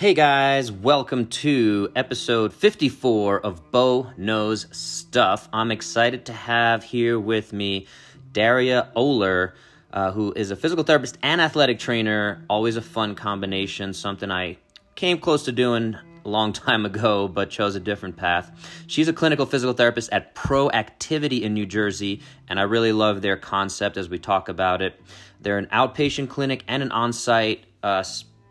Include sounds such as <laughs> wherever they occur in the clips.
Hey guys, welcome to episode 54 of Bo Knows Stuff. I'm excited to have here with me Daria Oller, uh, who is a physical therapist and athletic trainer. Always a fun combination, something I came close to doing a long <laughs> time ago, but chose a different path. She's a clinical physical therapist at Proactivity in New Jersey, and I really love their concept as we talk about it. They're an outpatient clinic and an on site uh,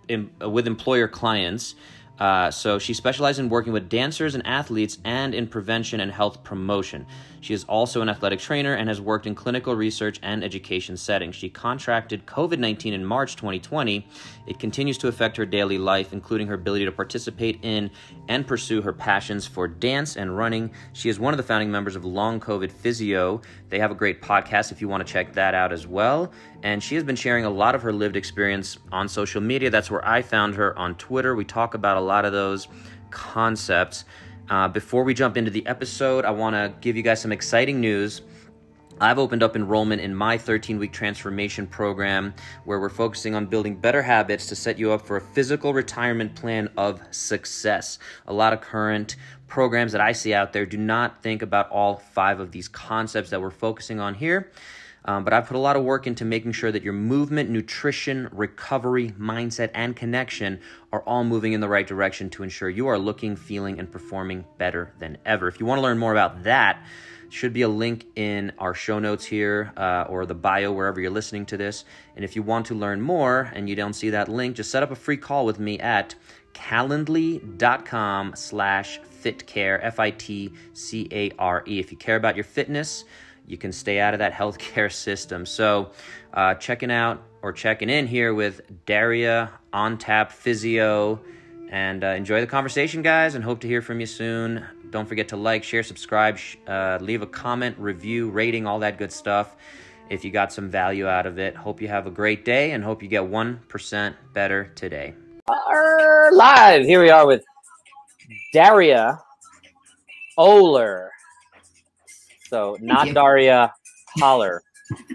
uh, with employer clients. Uh, so she specializes in working with dancers and athletes and in prevention and health promotion. She is also an athletic trainer and has worked in clinical research and education settings. She contracted COVID 19 in March 2020. It continues to affect her daily life, including her ability to participate in and pursue her passions for dance and running. She is one of the founding members of Long COVID Physio. They have a great podcast if you want to check that out as well. And she has been sharing a lot of her lived experience on social media. That's where I found her on Twitter. We talk about a lot of those concepts. Uh, before we jump into the episode, I want to give you guys some exciting news. I've opened up enrollment in my 13 week transformation program where we're focusing on building better habits to set you up for a physical retirement plan of success. A lot of current programs that I see out there do not think about all five of these concepts that we're focusing on here. Um, but I've put a lot of work into making sure that your movement, nutrition, recovery, mindset, and connection are all moving in the right direction to ensure you are looking, feeling, and performing better than ever. If you want to learn more about that, should be a link in our show notes here uh, or the bio wherever you're listening to this. And if you want to learn more and you don't see that link, just set up a free call with me at calendly.com slash fitcare, F-I-T-C-A-R-E. If you care about your fitness, you can stay out of that <laughs> healthcare system. So, uh, checking out or checking in here with Daria on tap physio, and uh, enjoy the conversation, guys. And hope to hear from you soon. Don't forget to like, share, subscribe, uh, leave a comment, review, rating, all that good stuff. If you got some value out of it, hope you have a great day and hope you get 1% better today. live. Here we are with Daria Oller. So not Daria Holler.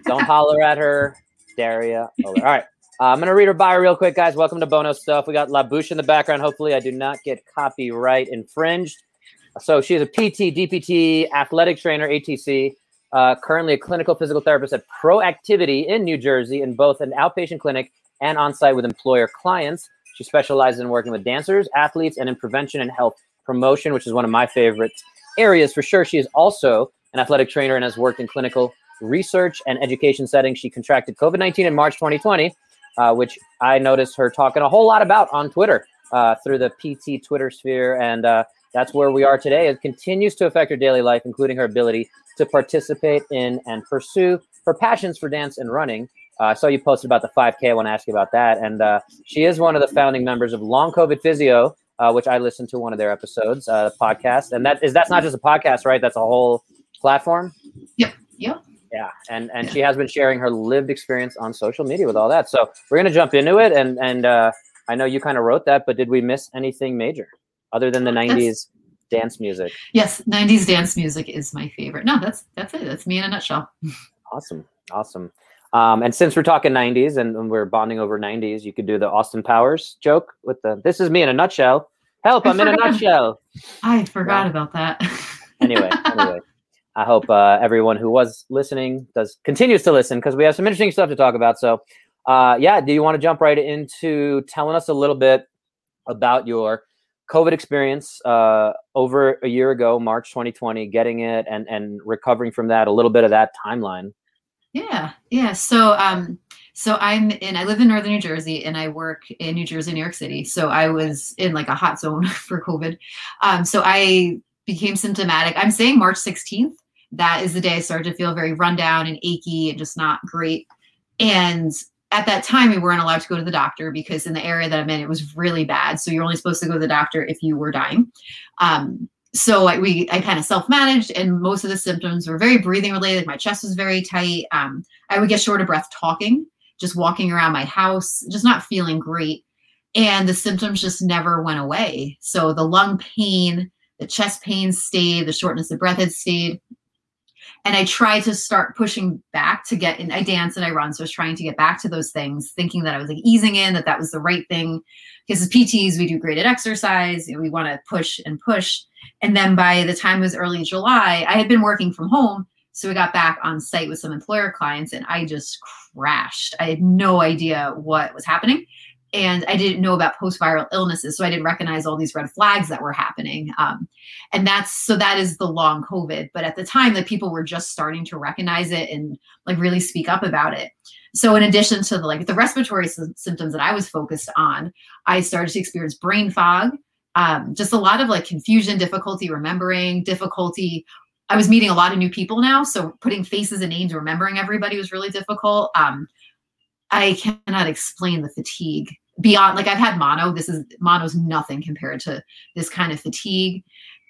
Don't holler at her, Daria. All right. Uh, I'm going to read her bio real quick, guys. Welcome to Bo Knows Stuff. We got La Bouche in the background. Hopefully, I do not get copyright infringed. So, she is a PT, DPT, athletic trainer, ATC, uh, currently a clinical physical therapist at Proactivity in New Jersey in both an outpatient clinic and on site with employer clients. She specializes in working with dancers, athletes, and in prevention and health promotion, which is one of my favorite areas for sure. She is also an athletic trainer and has worked in clinical research and education settings. She contracted COVID 19 in March 2020, uh, which I noticed her talking a whole lot about on Twitter uh, through the PT Twitter sphere. And uh, that's where we are today. It continues to affect her daily life, including her ability to participate in and pursue her passions for dance and running. Uh, I saw you posted about the 5K. I want to ask you about that. And uh, she is one of the founding members of Long COVID Physio, uh, which I listened to one of their episodes, uh, podcast. And that is that's not just a podcast, right? That's a whole platform. Yep. Yep. Yeah, and and yeah. she has been sharing her lived experience on social media with all that. So we're gonna jump into it, and and uh, I know you kind of wrote that, but did we miss anything major other than the '90s that's, dance music? Yes, '90s dance music is my favorite. No, that's that's it. That's me in a nutshell. <laughs> Awesome, awesome. Um, and since we're talking '90s and, and we're bonding over '90s, you could do the Austin Powers joke with the "This is me in a nutshell." Help! I I'm in a nutshell. I forgot about that. anyway, <laughs> anyway. I hope uh, everyone who was listening does continues to listen because we have some interesting stuff to talk about. So, uh, yeah, do you want to jump right into telling us a little bit about your COVID experience uh, over a year ago, March 2020, getting it and and recovering from that? A little bit of that timeline. Yeah, yeah. So, um, so I'm in. I live in northern New Jersey, and I work in New Jersey, New York City. So I was in like a hot zone <laughs> for COVID. Um, so I became symptomatic. I'm saying March 16th that is the day I started to feel very rundown and achy and just not great. And at that time, we weren't allowed to go to the doctor because in the area that I'm in, it was really bad. So you're only supposed to go to the doctor if you were dying. Um, so I, we, I kind of self-managed, and most of the symptoms were very breathing related. My chest was very tight. Um, I would get short of breath talking, just walking around my house, just not feeling great. And the symptoms just never went away. So the lung pain, the chest pain stayed, the shortness of breath had stayed. And I tried to start pushing back to get in. I dance and I run, so I was trying to get back to those things, thinking that I was like easing in, that that was the right thing. Because as PTs, we do graded exercise, we want to push and push. And then by the time it was early July, I had been working from home, so we got back on site with some employer clients, and I just crashed. I had no idea what was happening and I didn't know about post viral illnesses. So I didn't recognize all these red flags that were happening. Um, and that's so that is the long COVID. But at the time, that people were just starting to recognize it and like really speak up about it. So in addition to the like the respiratory symptoms that I was focused on, I started to experience brain fog, um, just a lot of like confusion, difficulty remembering, difficulty. I was meeting a lot of new people now, so putting faces and names, remembering everybody was really difficult. Um, I cannot explain the fatigue beyond like I've had mono. This is mono's nothing compared to this kind of fatigue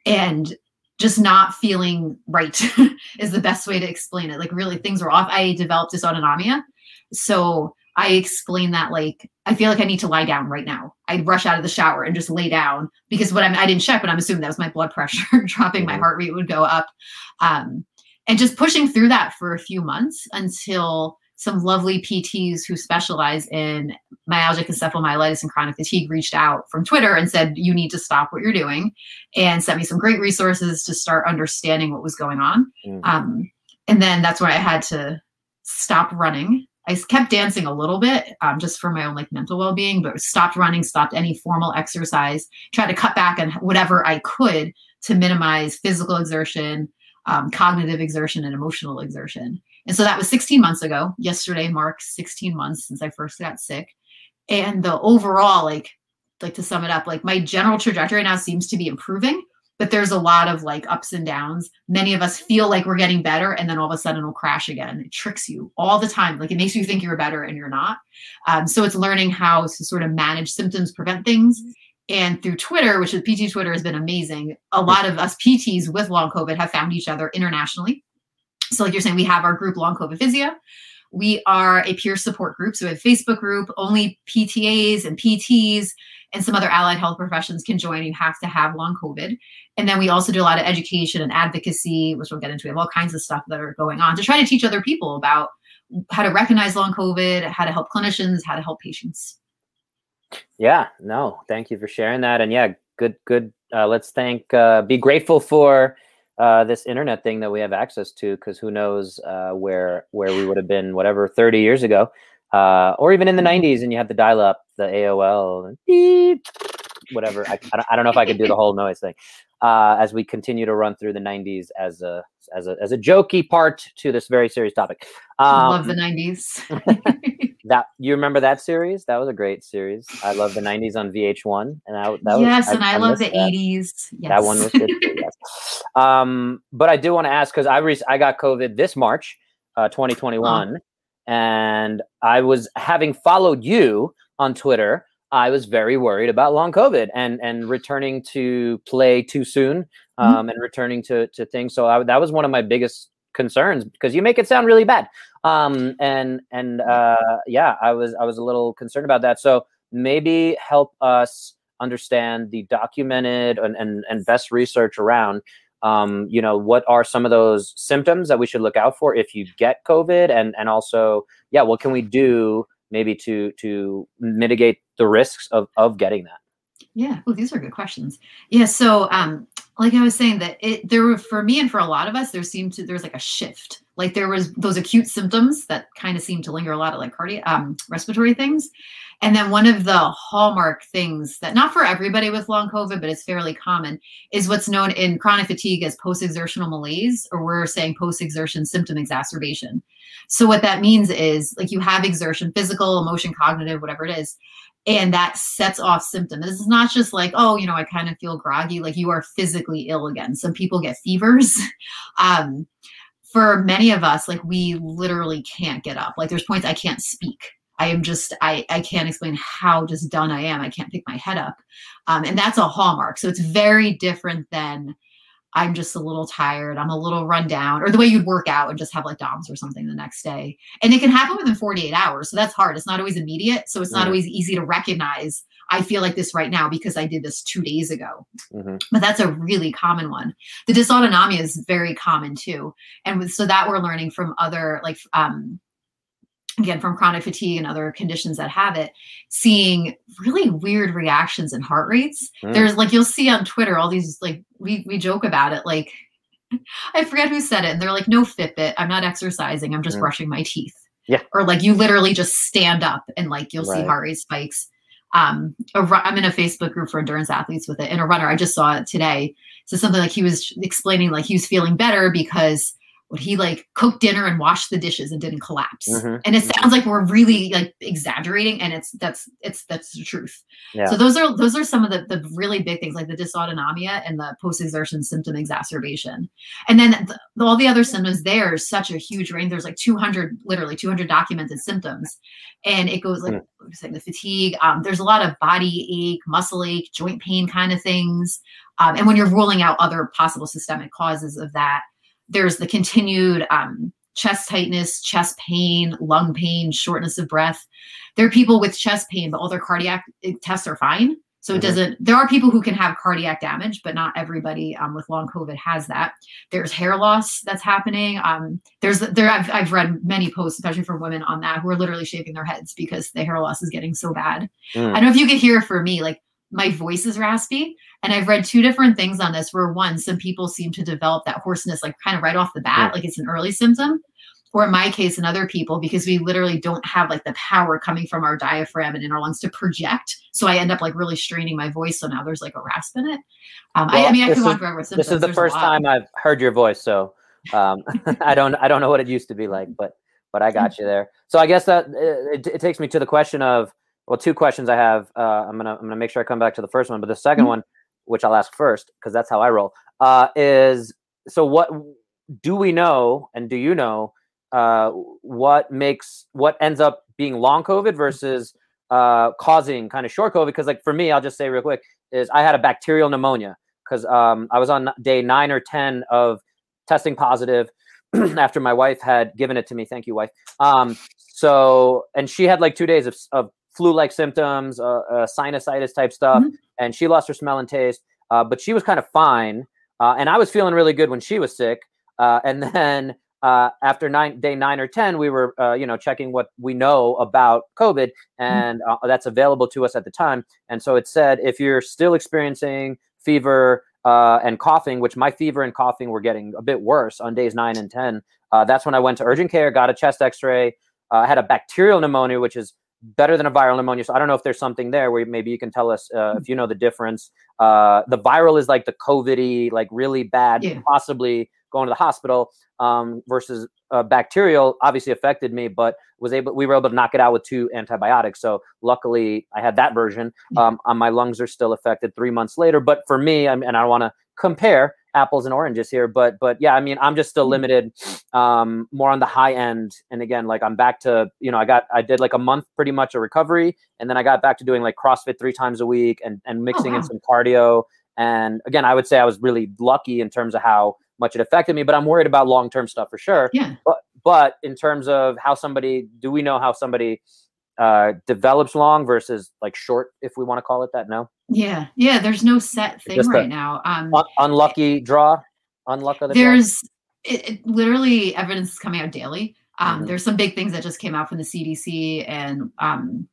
and just not feeling right <laughs> is the best way to explain it. Like really things were off. I developed dysautonomia. So I explain that like I feel like I need to lie down right now. I'd rush out of the shower and just lay down because what I'm I didn't check, but I'm assuming that was my blood pressure <laughs> dropping, my heart rate would go up. Um, and just pushing through that for a few months until some lovely PTs who specialize in myalgic encephalomyelitis and chronic fatigue reached out from Twitter and said, You need to stop what you're doing, and sent me some great resources to start understanding what was going on. Mm-hmm. Um, and then that's why I had to stop running. I kept dancing a little bit um, just for my own like mental well being, but stopped running, stopped any formal exercise, tried to cut back on whatever I could to minimize physical exertion, um, cognitive exertion, and emotional exertion. And so that was 16 months ago. Yesterday marks 16 months since I first got sick. And the overall, like, like to sum it up, like my general trajectory now seems to be improving, but there's a lot of like ups and downs. Many of us feel like we're getting better, and then all of a sudden it'll crash again. It tricks you all the time. Like it makes you think you're better and you're not. Um, so it's learning how to sort of manage symptoms, prevent things. And through Twitter, which is PT Twitter has been amazing, a lot of us PTs with long COVID have found each other internationally so, like you're saying, we have our group Long COVID Physio. We are a peer support group. So, we have a Facebook group, only PTAs and PTs and some other allied health professions can join. You have to have long COVID. And then we also do a lot of education and advocacy, which we'll get into. We have all kinds of stuff that are going on to try to teach other people about how to recognize long COVID, how to help clinicians, how to help patients. Yeah, no, thank you for sharing that. And yeah, good, good. Uh, let's thank, uh, be grateful for uh, this internet thing that we have access to because who knows uh, where where we would have been whatever 30 years ago uh, or even in the 90s mm-hmm. and you had the dial up the aol beep, whatever I, I, don't know if i could do the whole noise thing uh, as we continue to run through the 90s as a as a as a jokey part to this very serious topic um, love the 90s <laughs> that you remember that series? That was a great series. I love the '90s on VH1, and I, that yes, was, and I, I love the that. '80s. Yes. That one was good. <laughs> Um, but I do want to ask because I re- I got COVID this March, uh, 2021, oh. and I was having followed you on Twitter. I was very worried about long COVID and and returning to play too soon, mm-hmm. um, mm-hmm. and returning to to things. So I, that was one of my biggest concerns because you make it sound really bad. Um, and and uh, yeah, I was I was a little concerned about that. So maybe help us understand the documented and and, and best research around. Um, you know, what are some of those symptoms that we should look out for if you get COVID, and and also, yeah, what can we do maybe to to mitigate the risks of of getting that? Yeah, well, these are good questions. Yeah, so um, like I was saying that it there were for me and for a lot of us there seemed to there's like a shift. Like there was those acute symptoms that kind of seemed to linger a lot of like cardio um respiratory things. And then one of the hallmark things that not for everybody with long COVID, but it's fairly common, is what's known in chronic fatigue as post-exertional malaise, or we're saying post-exertion symptom exacerbation. So what that means is like you have exertion, physical, emotion, cognitive, whatever it is, and that sets off symptoms. It's not just like, oh, you know, I kind of feel groggy, like you are physically ill again. Some people get fevers. <laughs> um, for many of us, like we literally can't get up. Like there's points I can't speak. I am just, I, I can't explain how just done I am. I can't pick my head up. Um, and that's a hallmark. So it's very different than I'm just a little tired, I'm a little run down, or the way you'd work out and just have like DOMS or something the next day. And it can happen within 48 hours. So that's hard. It's not always immediate. So it's not always easy to recognize I feel like this right now because I did this two days ago. Mhm. But that's a really common one. The dysautonomia is very common too. And with, so that we're learning from other, like, um, again, from chronic fatigue and other conditions that have it, seeing really weird reactions in heart rates. Mm. There's like, you'll see on Twitter all these, like, we, we joke about it, like, <laughs> I forget who said it. And they're like, no Fitbit. I'm not exercising. I'm just Mm. brushing my teeth. Yeah. Or like you literally just stand up and like you'll see heart rate spikes. Um, a I'm in a Facebook group for endurance athletes with it. And a runner, I just saw it today. So something like he was explaining like he was feeling better because he like cooked dinner and washed the dishes and didn't collapse. Mhm. And it sounds like we're really like exaggerating, and it's that's it's that's the truth. Yeah. So those are those are some of the, the really big things like the dysautonomia and the post-exertion symptom exacerbation. And then the, all the other symptoms there is such a huge range. There's like 200, literally 200 documented symptoms. And it goes like, Mm. was saying, the fatigue. Um, there's a lot of body ache, muscle ache, joint pain kind of things. Um, and when you're ruling out other possible systemic causes of that, there's the continued um, chest tightness, chest pain, lung pain, shortness of breath. There are people with chest pain, but all their cardiac eh, tests are fine. So it Mhm. doesn't, there are people who can have cardiac damage, but not everybody um, with long COVID has that. There's hair loss that's happening. Um, there's, there, I've, I've read many posts, especially from women on that, who are literally shaving their heads because the hair loss is getting so bad. Mm. I don't know if you could hear for me, like my voice is raspy. And I've read two different things on this where one, some people seem to develop that hoarseness like kind of right off the bat, Mm. like it's an early symptom. Or in my case, and other people, because we literally don't have like the power coming from our diaphragm and in our lungs to project. So I end up like really straining my voice. So now there's like a rasp in it. Um, I, I mean, I could on forever symptoms. This is the There's first time I've heard your voice, so um, <laughs> <laughs> I don't I don't know what it used to be like, but but I got you there. So I guess that it, it takes me to the question of well, two questions I have. Uh, I'm gonna I'm gonna make sure I come back to the first one, but the 2nd Mhm. one, which I'll ask first because that's how I roll, uh, is so what do we know and do you know uh, what makes what ends up being long COVID versus uh, causing kind of short COVID? Because like for me, I'll just say real quick is I had a bacterial pneumonia because um, I was on day nine or ten of testing positive <clears throat> after my wife had given it to me. Thank you, wife. Um, so and she had like two days of, of flu-like symptoms, uh, uh, sinusitis type stuff, Mhm. and she lost her smell and taste. Uh, but she was kind of fine, uh, and I was feeling really good when she was sick. Uh, and <laughs> then uh, after nine day nine or ten, we were uh, you know checking what we know about COVID, and uh, that's available to us at the time. And so it said if you're still experiencing fever uh, and coughing, which my fever and coughing were getting a bit worse on days nine and ten, uh, that's when I went to urgent care, got a chest X-ray. Uh, I had a bacterial pneumonia, which is better than a viral pneumonia. So I don't know if there's something there where maybe you can tell us uh, if you know the difference. Uh, the viral is like the COVID-y, like really bad, Yeah. possibly going to the hospital um, versus uh, bacterial obviously affected me, but was able we were able to knock it out with two antibiotics. So luckily I had that version. Yeah. Um, uh, my lungs are still affected three months later, but for me, I mean, and I want to compare apples and oranges here, but but yeah, I mean, I'm just still Mhm. limited, um, more on the high end. And again, like I'm back to you know I got I did like a month pretty much a recovery, and then I got back to doing like CrossFit three times a week and and mixing in wow. some cardio. And again, I would say I was really lucky in terms of how much it affected me, but I'm worried about long term stuff for sure. Yeah. But but in terms of how somebody do we know how somebody uh develops long versus like short if we want to call it that no Yeah. Yeah. There's no set thing just right now. Um, Un- unlucky draw unluck of the there's it, it, literally evidence is coming out daily. Um, Mhm. There's some big things that just came out from the CDC and um,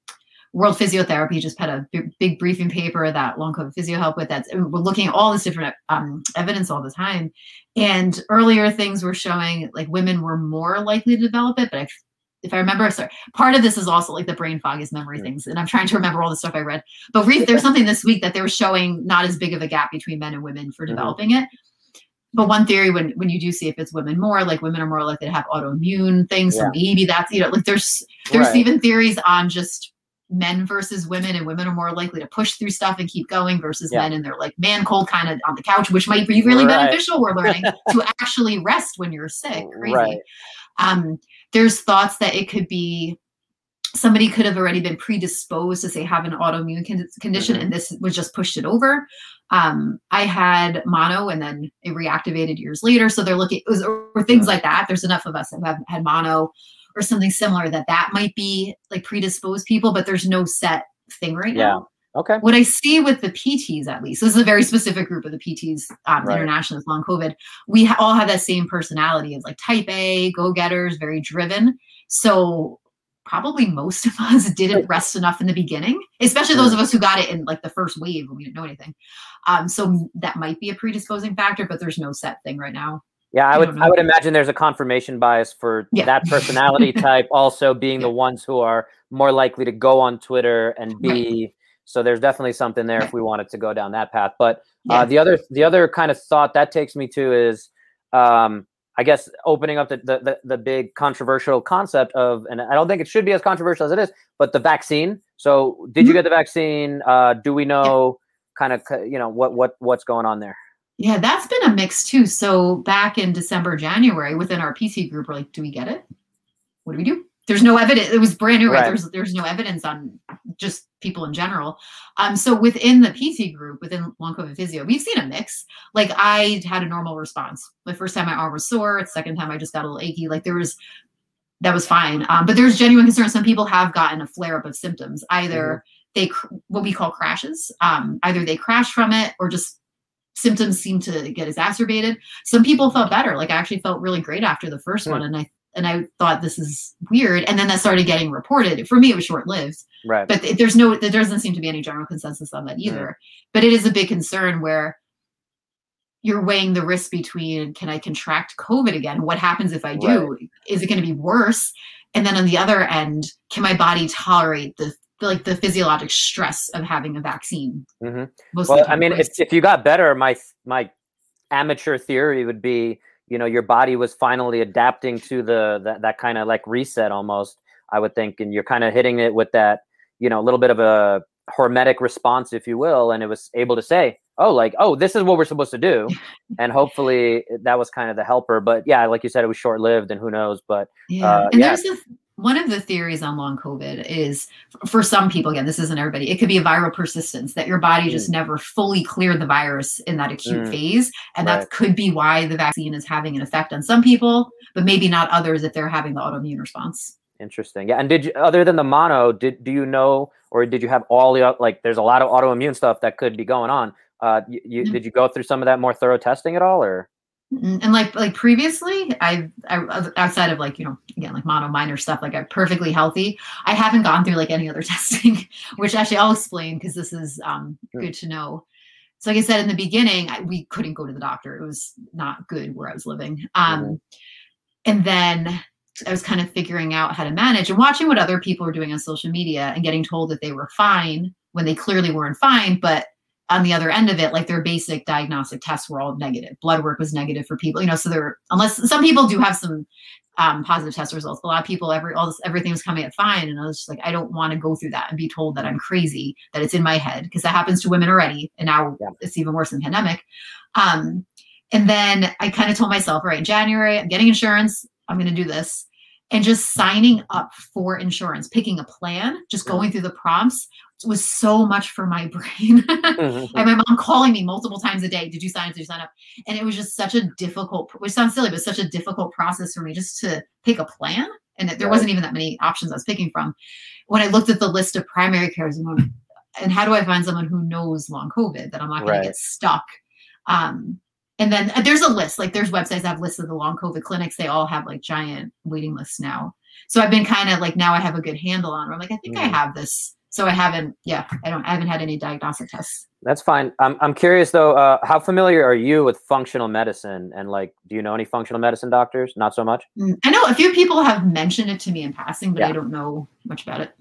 World Physiotherapy just had a big, big briefing paper that long COVID physio help with. That's we're looking at all this different um, evidence all the time. And earlier things were showing like women were more likely to develop it, but I, if I remember, sorry, part of this is also like the brain fog is memory Mm. things, and I'm trying to remember all the stuff I read. But re- there's something this week that they were showing not as big of a gap between men and women for Mhm. developing it but one theory when when you do see if it's women more like women are more likely to have autoimmune things so maybe that's you know like there's there's Right. even theories on just men versus women and women are more likely to push through stuff and keep going versus Yeah. men and they're like man cold kind of on the couch which might be really Right. beneficial we're learning <laughs> to actually rest when you're sick crazy Right. um there's thoughts that it could be somebody could have already been predisposed to say have an autoimmune con- condition Mhm. and this was just pushed it over. Um i had mono and then it reactivated years later. So they're looking it was or things like that. There's enough of us that have had mono or something similar that that might be like predisposed people but there's no set thing right Yeah. now Okay. What I see with the PTs, at least, this is a very specific group of the PTs um, Right. international with long COVID. We ha- all have that same personality of like type A, go getters, very driven. So probably most of us <laughs> didn't rest enough in the beginning, especially those of us who got it in like the first wave when we didn't know anything. Um, so that might be a predisposing factor, but there's no set thing right now. Yeah, I I would I would imagine there's a confirmation bias for Yeah. that personality <laughs> type also being the ones who are more likely to go on Twitter and be so there's definitely something there if we wanted to go down that path. But uh, Yeah. the other the other kind of thought that takes me to is um, I guess opening up the, the the big controversial concept of and I don't think it should be as controversial as it is, but the vaccine. So did you Mhm. get the vaccine? Uh, do we know kind of you know what what what's going on there? Yeah, that's been a mix too. So back in December, January, within our PC group, we're like, do we get it? What do we do? There's no evidence. It was brand new, right? Right. There's there's no evidence on just people in general. Um, so within the PC group, within long COVID physio, we've seen a mix. Like I had a normal response. The first time my arm was sore, the second time I just got a little achy. Like there was that was fine. Um, but there's genuine concern. Some people have gotten a flare up of symptoms. Either they cr- what we call crashes. Um, either they crash from it or just symptoms seem to get exacerbated. Some people felt better. Like I actually felt really great after the first Hmm. one, and I and I thought this is weird. And then that started getting reported. For me, it was short lived. Right. But th- there's no there doesn't seem to be any general consensus on that either. But it is a big concern where you're weighing the risk between can I contract COVID again? What happens if I do? Is it going to be worse? And then on the other end, can my body tolerate the like the physiologic stress of having a vaccine? hmm Well, I mean, if, if you got better, my my amateur theory would be, you know, your body was finally adapting to the that, that kind of like reset almost. I would think, and you're kind of hitting it with that, you know, a little bit of a hormetic response, if you will, and it was able to say, oh, like, oh, this is what we're supposed to do, <laughs> and hopefully that was kind of the helper. But yeah, like you said, it was short lived, and who knows? But Yeah, Uh, and yeah. there's a, one of the theories on long COVID is for some people, again, this isn't everybody, it could be a viral persistence that your body just never fully cleared the virus in that acute Mm. phase. And Right. that could be why the vaccine is having an effect on some people, but maybe not others if they're having the autoimmune response. Interesting. Yeah. And did you, other than the mono, did do you know, or did you have all the like? There's a lot of autoimmune stuff that could be going on. Uh, you, you Yeah. did you go through some of that more thorough testing at all, or? Mm, And like like previously, I I outside of like you know again like mono minor stuff like I'm perfectly healthy. I haven't gone through like any other <laughs> testing, which actually I'll explain because this is um Hmm. good to know. So like I said in the beginning, I, we couldn't go to the doctor. It was not good where I was living. Um, and then I was kind of figuring out how to manage and watching what other people were doing on social media and getting told that they were fine when they clearly weren't fine, but on the other end of it, like their basic diagnostic tests were all negative. Blood work was negative for people, you know. So there, unless some people do have some um, positive test results, a lot of people, every all this, everything was coming out fine, and I was just like, I don't want to go through that and be told that I'm crazy, that it's in my head, because that happens to women already, and now Yeah. it's even worse in the pandemic. Um, and then I kind of told myself, all right, January, I'm getting insurance. I'm going to do this. And just signing up for insurance, picking a plan, just going through the prompts was so much for my <laughs> brain. Mhm. and my mom calling me multiple times a day, did you sign up? Did you sign up? And it was just such a difficult, which sounds silly, but such a difficult process for me just to pick a plan. And there Right. wasn't even that many options I was picking from. When I looked at the list of primary cares and and how do I find someone who knows long COVID that I'm not going Right. to get stuck? Um, and then uh, there's a list, like there's websites that have lists of the long COVID clinics. They all have like giant waiting lists now. So I've been kind of like now I have a good handle on. It. I'm like I think I Mhm. have this. So I haven't. Yeah, I don't. I haven't had any diagnostic tests. That's fine. I'm I'm curious though. Uh, how familiar are you with functional medicine? And like, do you know any functional medicine doctors? Not so much. Mm, I know a few people have mentioned it to me in passing, but I don't know much about it.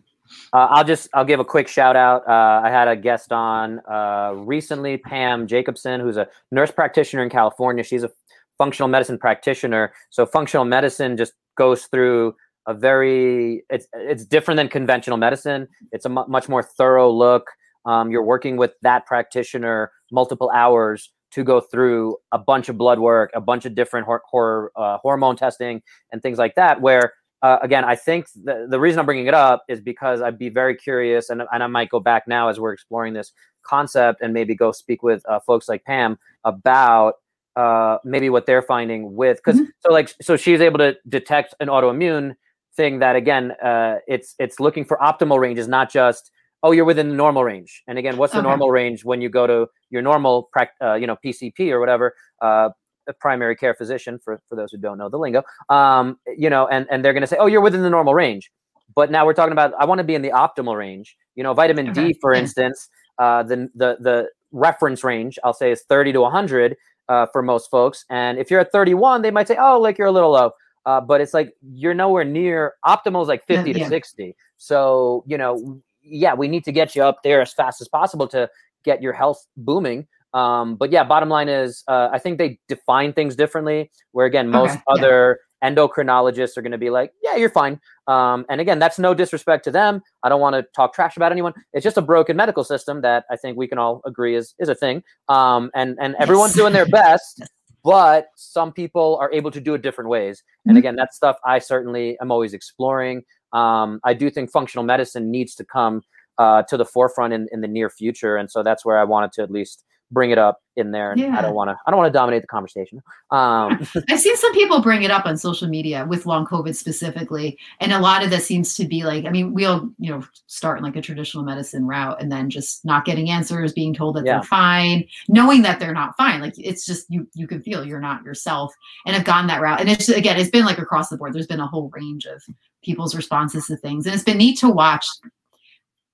Uh, I'll just I'll give a quick shout out. Uh, I had a guest on uh, recently, Pam Jacobson, who's a nurse practitioner in California. She's a functional medicine practitioner. So functional medicine just goes through a very it's it's different than conventional medicine. It's a much more thorough look. Um, you're working with that practitioner multiple hours to go through a bunch of blood work, a bunch of different hor- hor- uh, hormone testing, and things like that. Where uh, again, I think the, the reason I'm bringing it up is because I'd be very curious, and, and I might go back now as we're exploring this concept and maybe go speak with uh, folks like Pam about uh, maybe what they're finding with because Mhm. so like so she's able to detect an autoimmune thing that again uh, it's it's looking for optimal ranges, not just oh, you're within the normal range. And again, what's the Okay. normal range when you go to your normal, uh, you know, PCP or whatever, uh, a primary care physician for, for those who don't know the lingo, um, you know, and, and they're going to say, oh, you're within the normal range. But now we're talking about, I want to be in the optimal range. You know, vitamin Okay, D, for instance, uh, the, the, the reference range, I'll say is 30 to 100 uh, for most folks. And if you're at 31, they might say, oh, like you're a little low. Uh, but it's like you're nowhere near optimal is like 50 Yeah. to 60. So, you know, yeah, we need to get you up there as fast as possible to get your health booming. Um, but yeah, bottom line is, uh, I think they define things differently. Where again, most Okay, yeah. other endocrinologists are going to be like, yeah, you're fine. Um, and again, that's no disrespect to them. I don't want to talk trash about anyone. It's just a broken medical system that I think we can all agree is is a thing. Um, and and everyone's Yes. doing their <laughs> best, but some people are able to do it different ways. And Mhm. again, that's stuff I certainly am always exploring. Um, I do think functional medicine needs to come uh, to the forefront in, in the near future, and so that's where I wanted to at least bring it up in there. And I don't want to I don't want to dominate the conversation. Um, <laughs> I've seen some people bring it up on social media with long COVID specifically, and a lot of this seems to be like, I mean, we all, you know, start in like a traditional medicine route, and then just not getting answers, being told that Yeah. they're fine, knowing that they're not fine. Like it's just you, you can feel you're not yourself, and have gone that route. And it's again, it's been like across the board. There's been a whole range of people's responses to things, and it's been neat to watch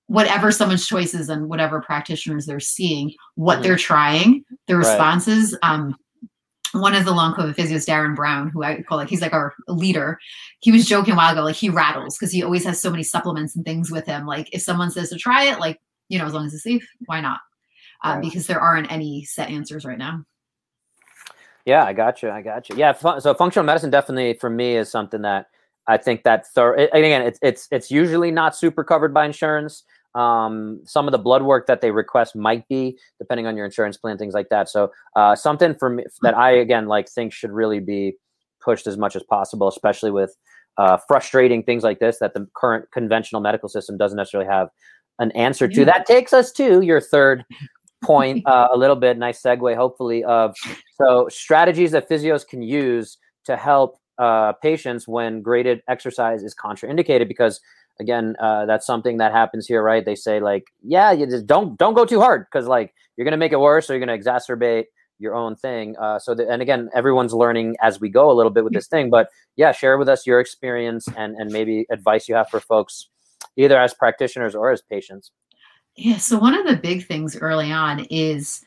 whatever someone's choices and whatever practitioners they're seeing, what they're trying, the Right. responses. Um, one of the long COVID physios, Darren Brown, who I call like he's like our leader, he was joking a while ago, like he rattles because he always has so many supplements and things with him. Like if someone says to try it, like you know, as long as it's safe, why not? Um, Right. Because there aren't any set answers right now. Yeah, I got you. I got you. Yeah, so functional medicine definitely for me is something that I think that thorough. Again, it's it's it's usually not super covered by insurance. Um, some of the blood work that they request might be, depending on your insurance plan, things like that. So uh, something for me that I again like think should really be pushed as much as possible, especially with uh, frustrating things like this that the current conventional medical system doesn't necessarily have an answer to. Yeah. That takes us to your third point <laughs> uh, a little bit. Nice segue, hopefully. Of so strategies that physios can use to help uh, patients when graded exercise is contraindicated because again uh, that's something that happens here right? They say like yeah you just don't don't go too hard because like you're going to make it worse or you're going to exacerbate your own thing. Uh, so the, and again everyone's learning as we go a little bit with this thing but yeah share with us your experience and and maybe advice you have for folks either as practitioners or as patients. Yeah. So one of the big things early on is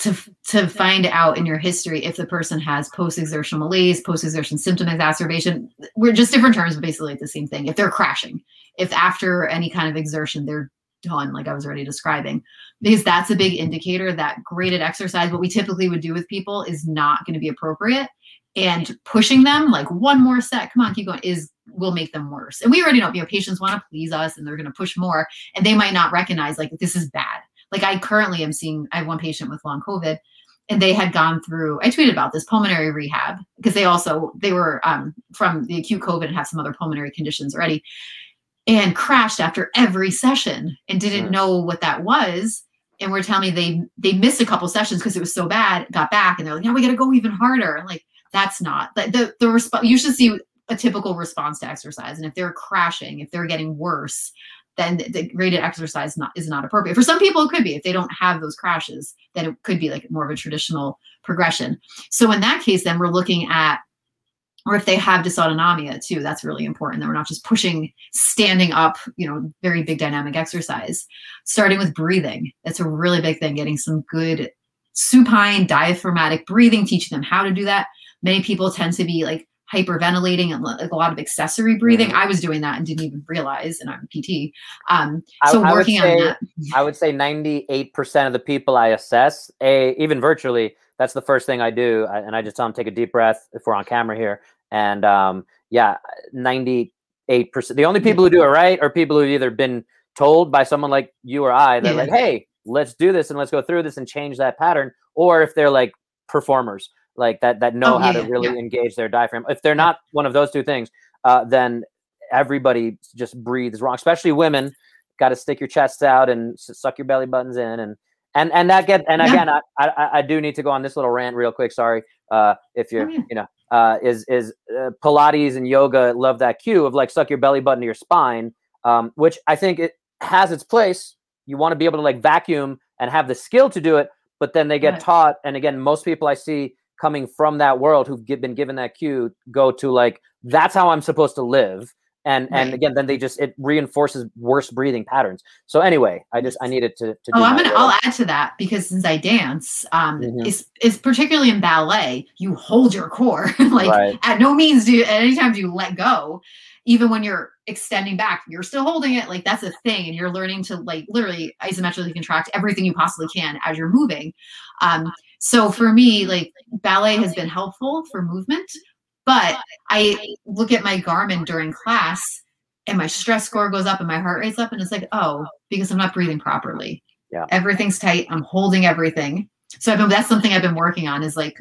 to to find out in your history if the person has post-exertional malaise, post-exertion symptom exacerbation. We're just different terms, but basically the same thing. If they're crashing, if after any kind of exertion they're done, like I was already describing, because that's a big indicator that graded exercise, what we typically would do with people is not going to be appropriate. And pushing them like one more set, come on, keep going, is will make them worse. And we already know, you know, patients want to please us and they're going to push more and they might not recognize like this is bad. Like I currently am seeing, I have one patient with long COVID and they had gone through, I tweeted about this pulmonary rehab because they also, they were um, from the acute COVID and have some other pulmonary conditions already and crashed after every session and didn't Mm. know what that was. And were telling me they, they missed a couple sessions because it was so bad, got back and they're like, yeah, we got to go even harder. I'm like, that's not the, the, the response. You should see a typical response to exercise. And if they're crashing, if they're getting worse, then the- graded exercise not is not appropriate. For some people, it could be if they don't have those crashes, then it could be like more of a traditional progression. So in that case, then we're looking at, or if they have dysautonomia too, that's really important. That we're not just pushing, standing up, you know, very big dynamic exercise. Starting with breathing, that's a really big thing. Getting some good supine diaphragmatic breathing, teaching them how to do that. Many people tend to be like hyperventilating and like a lot of accessory breathing. Mhm. I was doing that and didn't even realize, and I'm a PT. Um, I- so I would working say- on that. I would say 98% of the people I assess, a even virtually, that's the first thing I do. I, and I just tell them take a deep breath if we're on camera here. And um, yeah, 98%. The only people who do it right are people who've either been told by someone like you or I that Yeah. like, hey, let's do this and let's go through this and change that pattern. Or if they're like performers, like that that know Oh, how yeah, to really yeah. engage their diaphragm. If they're not one of those two things, uh, then everybody just breathes wrong, especially women got to stick your chest out and suck your belly buttons in and and and that get and again I, I I do need to go on this little rant real quick sorry uh if you're Oh, you know uh is is uh, pilates and yoga love that cue of like suck your belly button to your spine um which I think it has its place. You want to be able to like vacuum and have the skill to do it, but then they get Right. taught. And again, most people I see coming from that world who've been given that cue go to like, that's how I'm supposed to live. And and again, then they just it reinforces worse breathing patterns. So anyway, I just I needed to. to Oh, I'm gonna. I'll add to that because since I dance, um, Mhm. it's, it's particularly in ballet, you hold your core. <laughs> like Right. at no means do at any time do you let go. Even when you're extending back, you're still holding it. Like that's a thing, and you're learning to like literally isometrically contract everything you possibly can as you're moving. Um, so for me, like ballet has been helpful for movement, but I look at my Garmin during class and my stress score goes up and my heart rate's up and it's like, oh, because I'm not breathing properly. Yeah. Everything's tight. I'm holding everything. So I've been, that's something I've been working on is like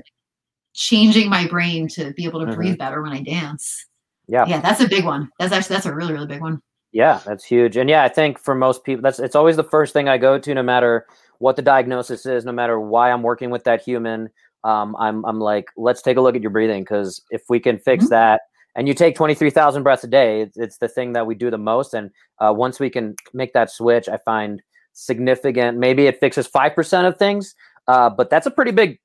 changing my brain to be able to Mhm. breathe better when I dance. Yeah. Yeah, that's a big one. That's actually that's a really, really big one. Yeah, that's huge. And yeah, I think for most people, that's it's always the first thing I go to, no matter what the diagnosis is, no matter why I'm working with that human. Um, I'm I'm like, let's take a look at your breathing because if we can fix Mhm. that, and you take twenty three thousand breaths a day, it's, it's the thing that we do the most. And uh, once we can make that switch, I find significant. Maybe it fixes five percent of things, uh, but that's a pretty big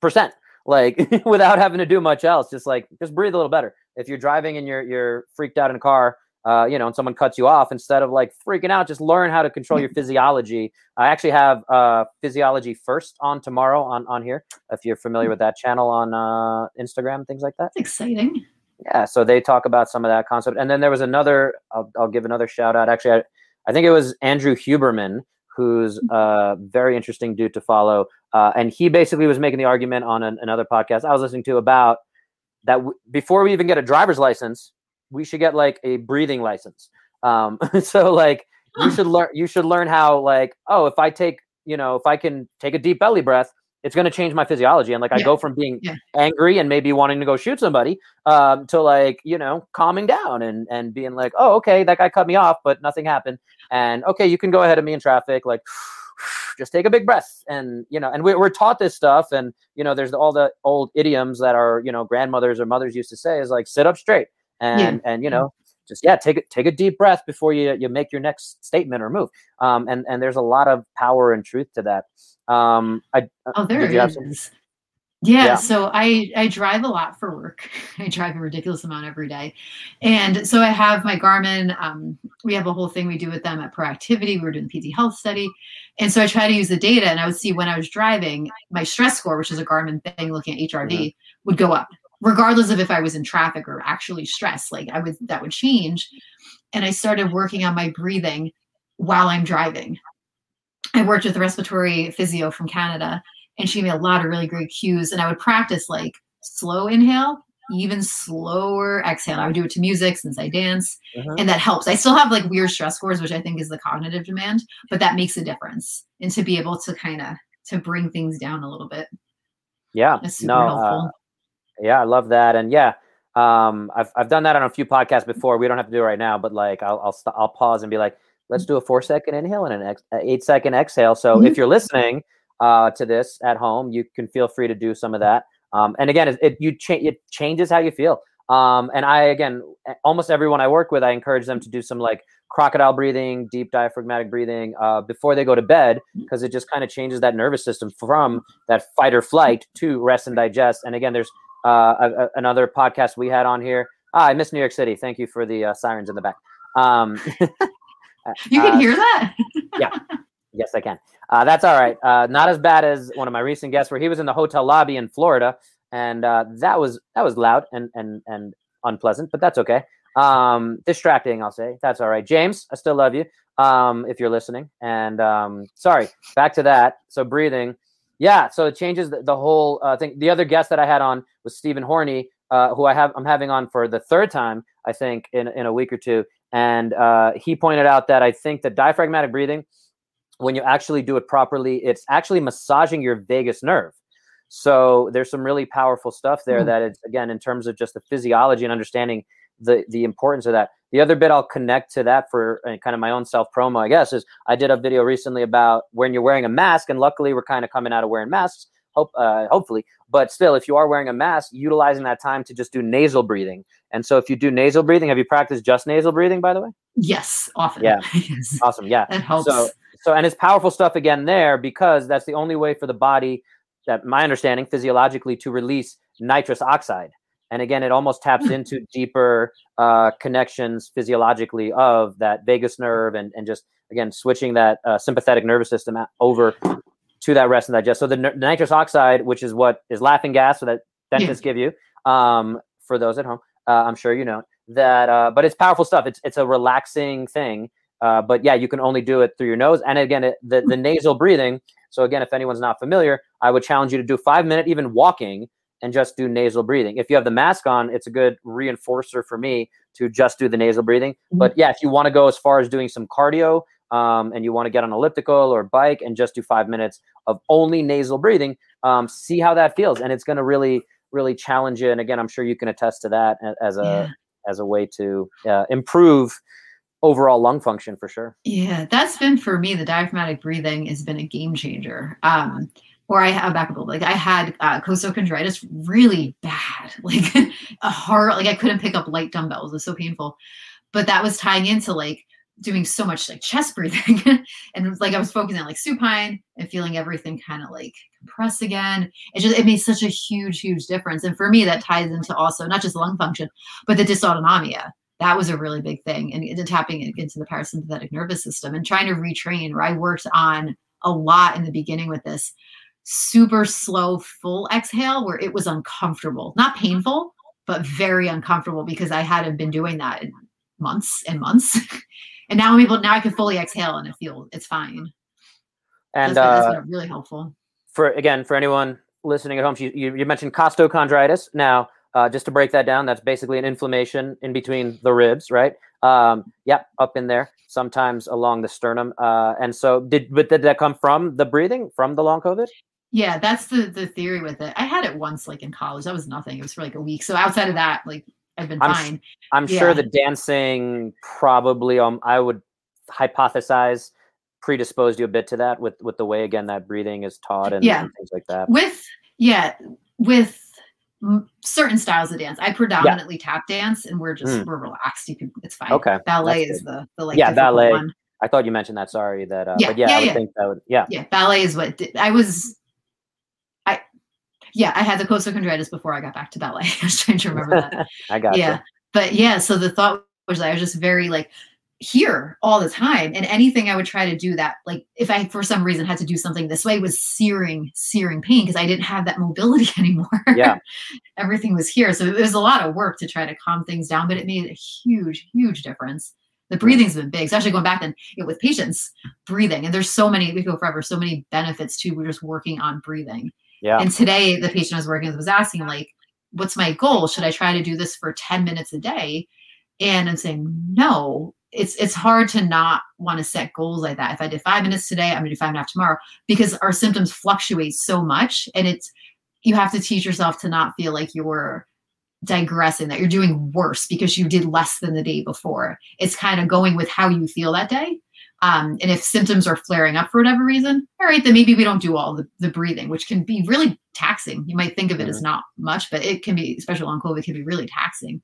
percent. Like <laughs> without having to do much else, just like just breathe a little better. If you're driving and you're you're freaked out in a car, uh, you know, and someone cuts you off, instead of like freaking out, just learn how to control your <laughs> physiology. I actually have uh, physiology first on tomorrow on on here. If you're familiar with that channel on uh, Instagram, things like that. That's exciting. Yeah, so they talk about some of that concept, and then there was another. I'll, I'll give another shout out. Actually, I, I think it was Andrew Huberman, who's a very interesting dude to follow, uh, and he basically was making the argument on an, another podcast I was listening to about that w- before we even get a driver's license, we should get like a breathing license. Um, <laughs> so like you should learn you should learn how like oh if I take you know if I can take a deep belly breath, it's going to change my physiology and like I go from being Yeah. angry and maybe wanting to go shoot somebody um, to like you know calming down and and being like oh okay that guy cut me off but nothing happened and okay you can go ahead of me in traffic like <sighs> just take a big breath. And you know and we, we're taught this stuff. And you know there's all the old idioms that our you know grandmothers or mothers used to say is like sit up straight. And and you know just yeah take a take a deep breath before you you make your next statement or move. Um and and there's a lot of power and truth to that. Um i Oh, there it you have some- is. Yeah, Yeah. so I I drive a lot for work. <laughs> I drive a ridiculous amount every day, and so I have my Garmin. Um, we have a whole thing we do with them at Proactivity. We were doing the PT Health study, and so I try to use the data, and I would see when I was driving, my stress score, which is a Garmin thing looking at HRV, Mm-hmm. would go up, regardless of if I was in traffic or actually stressed. Like I would that would change, and I started working on my breathing while I'm driving. I worked with a respiratory physio from Canada, and she gave me a lot of really great cues. And I would practice like slow inhale, even slower exhale. I would do it to music since I dance, Mhm. and that helps. I still have like weird stress scores, which I think is the cognitive demand, but that makes a difference. And to be able to kind of to bring things down a little bit, yeah no helpful. uh, yeah i love that and yeah um i've, I've done that on a few podcasts before we don't have to do it right now but like i'll i'll, st- I'll pause and be like let's do a four second inhale and an ex- eight second exhale so Mhm. if you're listening uh to this at home you can feel free to do some of that um and again it, it you change it changes how you feel um and i again almost everyone i work with i encourage them to do some like crocodile breathing deep diaphragmatic breathing uh, before they go to bed because it just kind of changes that nervous system from that fight or flight to rest and digest and again there's uh, a, another podcast we had on here. Ah, I miss New York City. Thank you for the uh, sirens in the back. Um, <laughs> You can uh, hear that? <laughs> yes, I can. Uh, that's all right. Uh, not as bad as one of my recent guests, where he was in the hotel lobby in Florida, and uh, that was that was loud and and and unpleasant, but that's okay. Um, distracting, I'll say. That's all right. James, I still love you. Um, if you're listening, and um, sorry. Back to that. So breathing. Yeah, so it changes the, the whole uh, thing. The other guest that I had on was Stephen Horney, uh, who I have I'm having on for the third time, I think, in in a week or two, and uh, he pointed out that I think that diaphragmatic breathing, when you actually do it properly, it's actually massaging your vagus nerve. So there's some really powerful stuff there Mm. that it's again in terms of just the physiology and understanding the the importance of that. The other bit I'll connect to that for uh, kind of my own self promo, I guess, is I did a video recently about when you're wearing a mask, and luckily we're kind of coming out of wearing masks. hope uh, hopefully. But still, if you are wearing a mask, utilizing that time to just do nasal breathing. And so, if you do nasal breathing, have you practiced just nasal breathing, by the way? Yes, often. Yeah. <laughs> yes. Awesome. Yeah. That helps. So, so and it's powerful stuff again there because that's the only way for the body, that my understanding physiologically, to release nitrous oxide. And again, it almost taps into deeper uh, connections physiologically of that vagus nerve and, and just again switching that uh, sympathetic nervous system over to that rest and digest. So the, n- nitrous oxide, which is what is laughing gas, so that dentists give you, um, for those at home, uh, I'm sure you know that. Uh, but it's powerful stuff. It's it's a relaxing thing. Uh, but yeah, you can only do it through your nose. And again, it, the the nasal breathing. So again, if anyone's not familiar, I would challenge you to do five minute even walking and just do nasal breathing. If you have the mask on, it's a good reinforcer for me to just do the nasal breathing. Mhm. But yeah, if you want to go as far as doing some cardio um, and you want to get on elliptical or bike and just do five minutes of only nasal breathing, um, see how that feels, and it's going to really, really challenge you. And again, I'm sure you can attest to that as a Yeah. as a way to uh, improve overall lung function for sure. Yeah, that's been for me. The diaphragmatic breathing has been a game changer. Um, or I have back up. Like I had uh, costochondritis really bad, <laughs> like a hard. Like I couldn't pick up light dumbbells. It was so painful. But that was tying into like doing so much like chest <laughs> breathing, and it was like I was focusing on like supine and feeling everything kind of like compress again. It just it made such a huge, huge difference. And for me, that ties into also not just lung function, but the dysautonomia that was a really big thing and tapping into the parasympathetic nervous system and trying to retrain where i worked on a lot in the beginning with this super slow full exhale where it was uncomfortable not painful but very uncomfortable because i hadn't been doing that in months and months. <laughs> And now i'm able now i can fully exhale and it feels it's fine. And that's, been, that's uh, been really helpful. for again for anyone listening at home you, you mentioned costochondritis. Now uh, just to break that down that's basically an inflammation in between the ribs right? Um, yep up in there sometimes along the sternum. Uh, and so did but did that come from the breathing from the long covid? Yeah that's the the theory with it. I had it once like in college. That was nothing. It was for like a week. So outside of that like i've been I'm fine. I'm Yeah. sure the dancing probably um i would hypothesize predisposed you a bit to that with with the way again that breathing is taught and, Yeah. and things like that. With yeah with certain styles of dance. I predominantly tap dance and we're just Mm. we're relaxed. You can it's fine. Okay, ballet is the the like Yeah, ballet. one. i thought you mentioned that. Sorry that uh, Yeah, but yeah, yeah, i would yeah. think that would yeah. Yeah ballet is what did, i was i yeah i had the costochondritis before i got back to ballet. <laughs> I was trying to remember that. <laughs> I got yeah but yeah so the thought was i was just very like here all the time. And anything i would try to do that like if i for some reason had to do something this way was searing searing pain because i didn't have that mobility <laughs> anymore. Yeah. everything was here. So it was a lot of work to try to calm things down but it made a huge huge difference. The breathing's been big especially going back then you know, with patients breathing. And there's so many we go forever so many benefits to we're just working on breathing. Yeah. And today, the patient I was working with was asking, like, what's my goal? Should I try to do this for 10 minutes a day? And I'm saying, no, it's it's hard to not want to set goals like that. If I did five minutes today, I'm gonna do five and a half tomorrow because our symptoms fluctuate so much. And it's you have to teach yourself to not feel like you're digressing, that you're doing worse because you did less than the day before. It's kind of going with how you feel that day. Um, and if symptoms are flaring up for whatever reason, all right, then maybe we don't do all the, the breathing, which can be really taxing. You might think of it as not much, but it can be, especially on COVID, can be really taxing.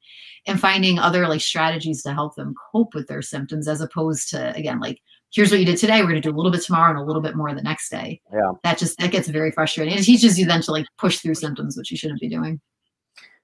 And finding other like strategies to help them cope with their symptoms as opposed to, again, like, here's what you did today. We're going to do a little bit tomorrow and a little bit more the next day. Yeah. That just, that gets very frustrating. It teaches you then to like push through symptoms, which you shouldn't be doing.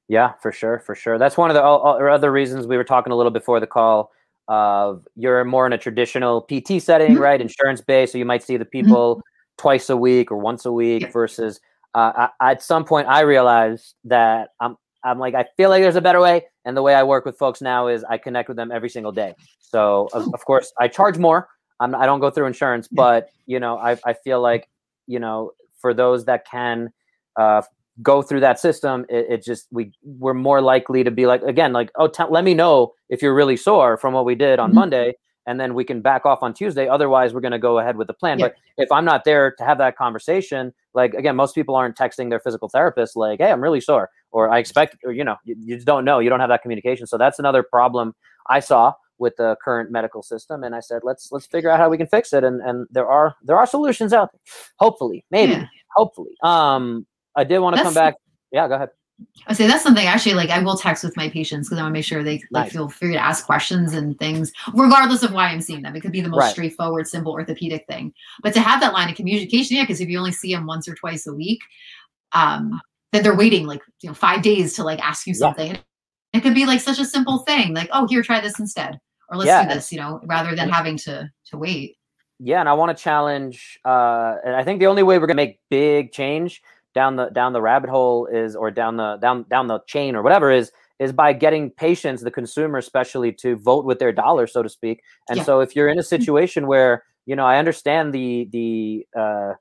Yeah, for sure, for sure. That's one of the other reasons we were talking a little before the call. Of you're more in a traditional PT setting, Mhm. right? Insurance based, so you might see the people twice a week or once a week. Yeah. Versus, uh, I, at some point, I realized that I'm I'm like I feel like there's a better way, and the way I work with folks now is I connect with them every single day. So of, of course I charge more. I'm, I don't go through insurance, Yeah. but you know I I feel like you know for those that can uh, go through that system, it, it just we we're more likely to be like again like oh t- let me know if you're really sore from what we did on Mhm. Monday, and then we can back off on Tuesday. Otherwise, we're going to go ahead with the plan. Yeah. But if I'm not there to have that conversation, like again, most people aren't texting their physical therapist like, "Hey, I'm really sore," or "I expect," or you know, you, you just don't know. You don't have that communication. So that's another problem I saw with the current medical system. And I said, let's let's figure out how we can fix it. And and there are there are solutions out there. Hopefully, maybe, Yeah. hopefully. Um, I did want to come back. Yeah, go ahead. I say that's something actually like I will text with my patients because I want to make sure they like nice. feel free to ask questions and things, regardless of why I'm seeing them. It could be the most right. straightforward, simple orthopedic thing. But to have that line of communication, yeah, because if you only see them once or twice a week, um, then they're waiting like you know five days to like ask you something. Yeah. It could be like such a simple thing, like, oh, here, try this instead. Or let's yeah. do this, you know, rather than having to to wait. Yeah, and I want to challenge uh and I think the only way we're gonna make big change down the down the rabbit hole is or down the down down the chain or whatever is is by getting patients the consumer especially to vote with their dollar so to speak. And yeah. so if you're in a situation where you know i understand the the uh,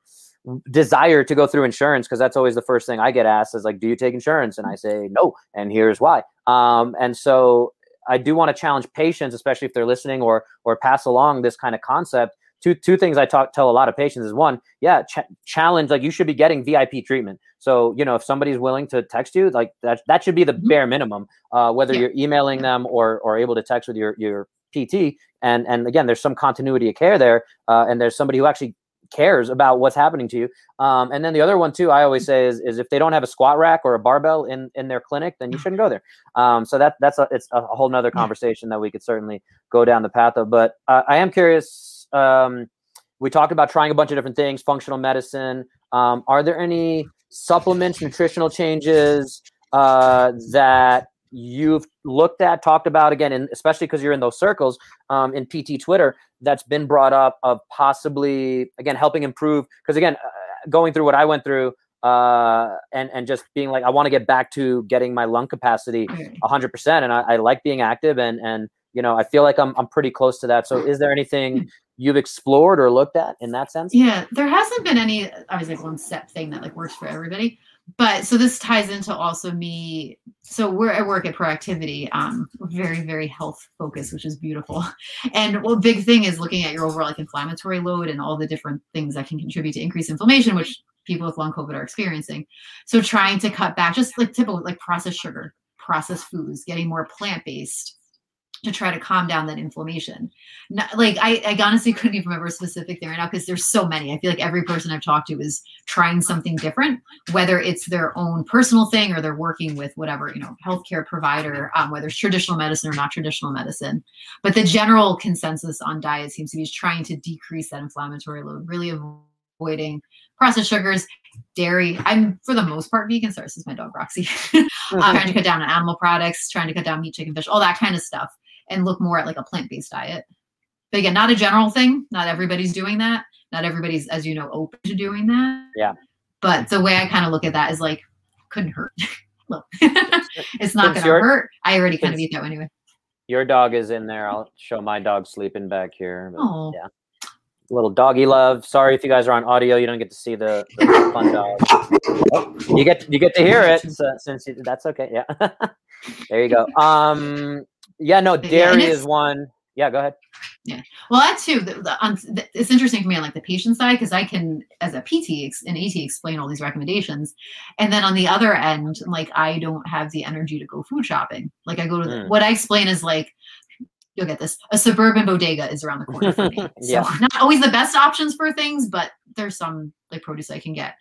desire to go through insurance because that's always the first thing i get asked is like do you take insurance? And i say no. And here's why. Um, and so i do want to challenge patients especially if they're listening or or pass along this kind of concept two two things I talk tell a lot of patients is one, yeah, ch- challenge like you should be getting VIP treatment. So you know if somebody's willing to text you, like that that should be the mm-hmm. bare minimum. Uh, whether yeah. you're emailing them or or able to text with your your PT, and and again, there's some continuity of care there, uh, and there's somebody who actually cares about what's happening to you. Um, and then the other one too, I always say is, is if they don't have a squat rack or a barbell in, in their clinic, then you shouldn't go there. Um, so that that's a, it's a whole nother conversation that we could certainly go down the path of. But uh, I am curious um, we talked about trying a bunch of different things, functional medicine. Um, are there any supplements, nutritional changes uh, that you've looked at, talked about again, and especially because you're in those circles um, in PT Twitter, that's been brought up of possibly again helping improve? Because again, uh, going through what I went through, uh, and and just being like, I want to get back to getting my lung capacity 100, percent and I, I, like being active, and and you know, I feel like I'm I'm pretty close to that. So, is there anything you've explored or looked at in that sense? Yeah, there hasn't been any obviously like one step thing that like works for everybody. But so this ties into also me. So we're at work at Proactivity, um, very very health focused, which is beautiful. <laughs> And well, big thing is looking at your overall like inflammatory load and all the different things that can contribute to increased inflammation, which people with long COVID are experiencing. So trying to cut back, just like typical like processed sugar, processed foods, getting more plant based to try to calm down that inflammation. Not, like I, I honestly <laughs> couldn't even remember a specific thing right now because there's so many. I feel like every person I've talked to is trying something different, whether it's their own personal thing or they're working with whatever you know healthcare provider, um, whether it's traditional medicine or not traditional medicine. But the general consensus on diet seems to be trying to decrease that inflammatory load, really avoiding processed sugars, dairy. I'm for the most part vegan. Sorry, this is my dog Roxy. <laughs> um, trying to cut down on animal products, trying to cut down meat, chicken, fish, all that kind of stuff and look more at like a plant-based diet. But again, not a general thing. Not everybody's doing that. Not everybody's, as you know, open to doing that. Yeah. But the way I kind of look at that is like, couldn't hurt. <laughs> look, <laughs> it's not going to hurt. I already kind of eat that anyway. Your dog is in there. I'll show my dog sleeping back here. oh. Yeah. Little doggy love. Sorry if you guys are on audio, you don't get to see the, the fun dog. Oh, <laughs> you get you get to hear it so, since you, that's okay. Yeah, there you go. Um, yeah, no, dairy yeah, is one. Yeah, go ahead. Yeah, well, that too. The, the, on, the, it's interesting for me on like the patient side because I can, as a PT and AT, explain all these recommendations, and then on the other end, like I don't have the energy to go food shopping. Like I go to mm. what I explain is like you'll get this. A suburban bodega is around the corner for me. <laughs> yeah. So not always the best options for things, but there's some like produce I can get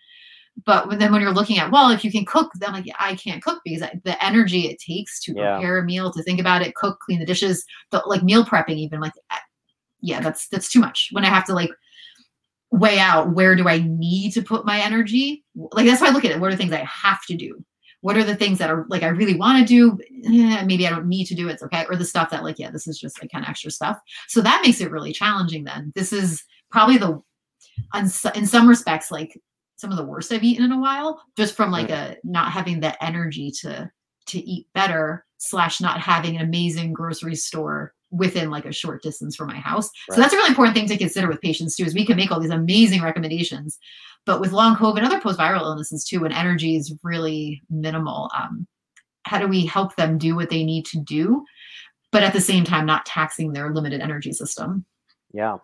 but then when you're looking at well if you can cook then like i can't cook because I, the energy it takes to yeah. prepare a meal to think about it cook clean the dishes the, like meal prepping even like yeah that's that's too much. When i have to like weigh out where do i need to put my energy like that's why i look at it what are the things i have to do? What are the things that are like i really want to do eh, maybe i don't need to do it it's okay or the stuff that like yeah this is just like kind of extra stuff. So that makes it really challenging then. This is probably the in some respects like some of the worst I've eaten in a while, just from like a not having the energy to to eat better slash not having an amazing grocery store within like a short distance from my house. Right. So that's a really important thing to consider with patients too, is we can make all these amazing recommendations, but with long COVID and other post-viral illnesses too, when energy is really minimal, um, how do we help them do what they need to do, but at the same time not taxing their limited energy system? Yeah,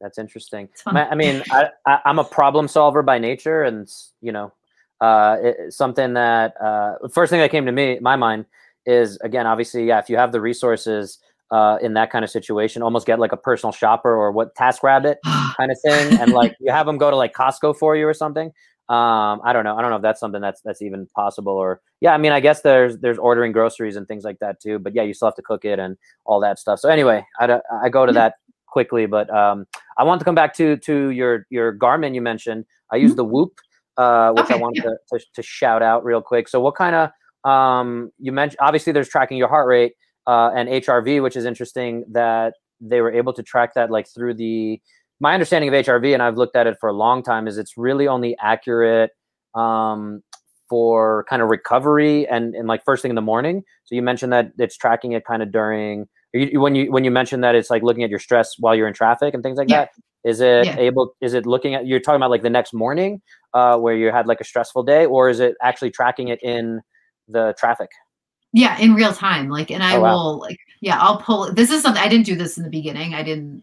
that's interesting. I mean, I, I, am a problem solver by nature, and you know, uh, it, something that uh, first thing that came to me, my mind, is again, obviously, yeah, if you have the resources uh, in that kind of situation, almost get like a personal shopper or what Task Rabbit <sighs> kind of thing, and like you have them go to like Costco for you or something. Um, I don't know. I don't know if that's something that's that's even possible or yeah. I mean, I guess there's there's ordering groceries and things like that too. But yeah, you still have to cook it and all that stuff. So anyway, I I go to that quickly, but um, I want to come back to to your your Garmin you mentioned. I use mm-hmm. the Whoop, uh, which okay, I wanted yeah. to, to, to shout out real quick. So what kind of um, you mentioned? Obviously, there's tracking your heart rate uh, and HRV, which is interesting that they were able to track that like through the my understanding of HRV, and I've looked at it for a long time, is it's really only accurate um, for kind of recovery and, and like first thing in the morning. So you mentioned that it's tracking it kind of during you, when you when you mentioned that it's like looking at your stress while you're in traffic and things like yeah. that. Is it yeah. able? Is it looking at? You're talking about like the next morning, uh, where you had like a stressful day, or is it actually tracking it in the traffic? Yeah, in real time. Like, and I oh, wow. will like, yeah, I'll pull. This is something I didn't do this in the beginning. I didn't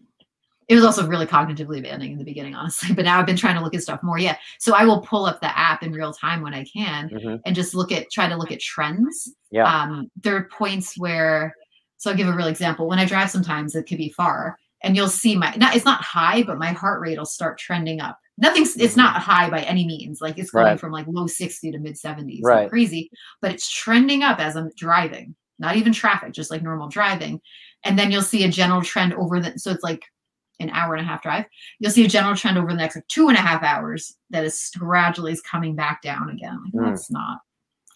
it was also really cognitively demanding in the beginning, honestly. <laughs> But now I've been trying to look at stuff more. Yeah. So I will pull up the app in real time when I can mm-hmm. and just look at try to look at trends. Yeah. Um, there are points where so I'll give a real example. When I drive sometimes it could be far and you'll see my not it's not high, but my heart rate will start trending up. Nothing's it's mm-hmm. not high by any means. Like it's going right. from like low 60 to mid 70s. Right. crazy. But it's trending up as I'm driving, not even traffic, just like normal driving. And then you'll see a general trend over the so it's like an hour and a half drive, you'll see a general trend over the next like, two and a half hours that is gradually is coming back down again. Like, mm. That's not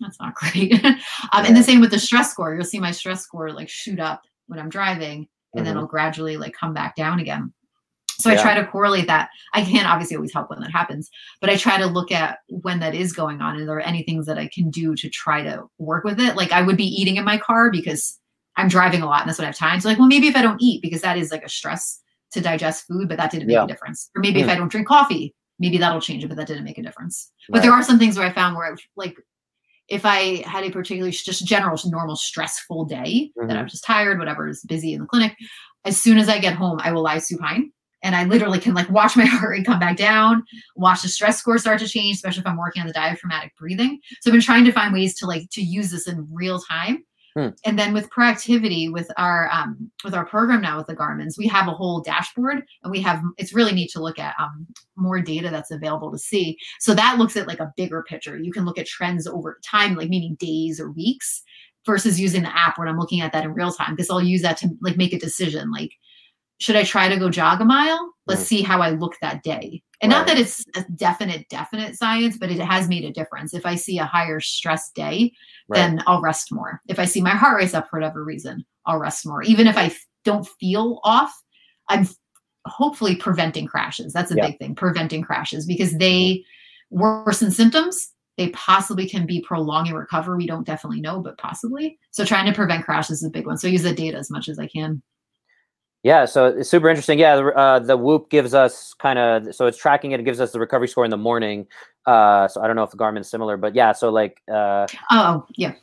that's not <laughs> great. um, yeah. And the same with the stress score. You'll see my stress score like shoot up when I'm driving, and mm-hmm. then it'll gradually like come back down again. So yeah. I try to correlate that. I can't obviously always help when that happens, but I try to look at when that is going on. And there are any things that I can do to try to work with it. Like I would be eating in my car because I'm driving a lot and that's what I have time. So like, well, maybe if I don't eat because that is like a stress to digest food, but that didn't make yeah. a difference. Or maybe mm. if I don't drink coffee, maybe that'll change it, but that didn't make a difference. Right. But there are some things where I found where I like if I had a particularly just general normal stressful day mm-hmm. that I'm just tired, whatever is busy in the clinic, as soon as I get home, I will lie supine. And I literally can like watch my <laughs> heart rate come back down, watch the stress score start to change, especially if I'm working on the diaphragmatic breathing. So I've been trying to find ways to like to use this in real time Hmm. And then with proactivity, with our um, with our program now with the Garmin's, we have a whole dashboard, and we have it's really neat to look at um, more data that's available to see. So that looks at like a bigger picture. You can look at trends over time, like meaning days or weeks, versus using the app when I'm looking at that in real time because I'll use that to like make a decision. Like, should I try to go jog a mile? Let's see how I look that day. And right. not that it's a definite, definite science, but it has made a difference. If I see a higher stress day, right. then I'll rest more. If I see my <laughs> heart race up for whatever reason, I'll rest more. Even if I don't feel off, I'm hopefully preventing crashes. That's a yeah. big thing, preventing crashes because they mm-hmm. worsen symptoms. They possibly can be prolonging recovery. We don't definitely know, but possibly. So trying to prevent crashes is a big one. So I use the data as much as I can. Yeah, so it's super interesting. Yeah, the, uh, the Whoop gives us kind of so it's tracking it. It gives us the recovery score in the morning. Uh, so I don't know if the Garmin's similar, but yeah. So like, uh, oh yeah,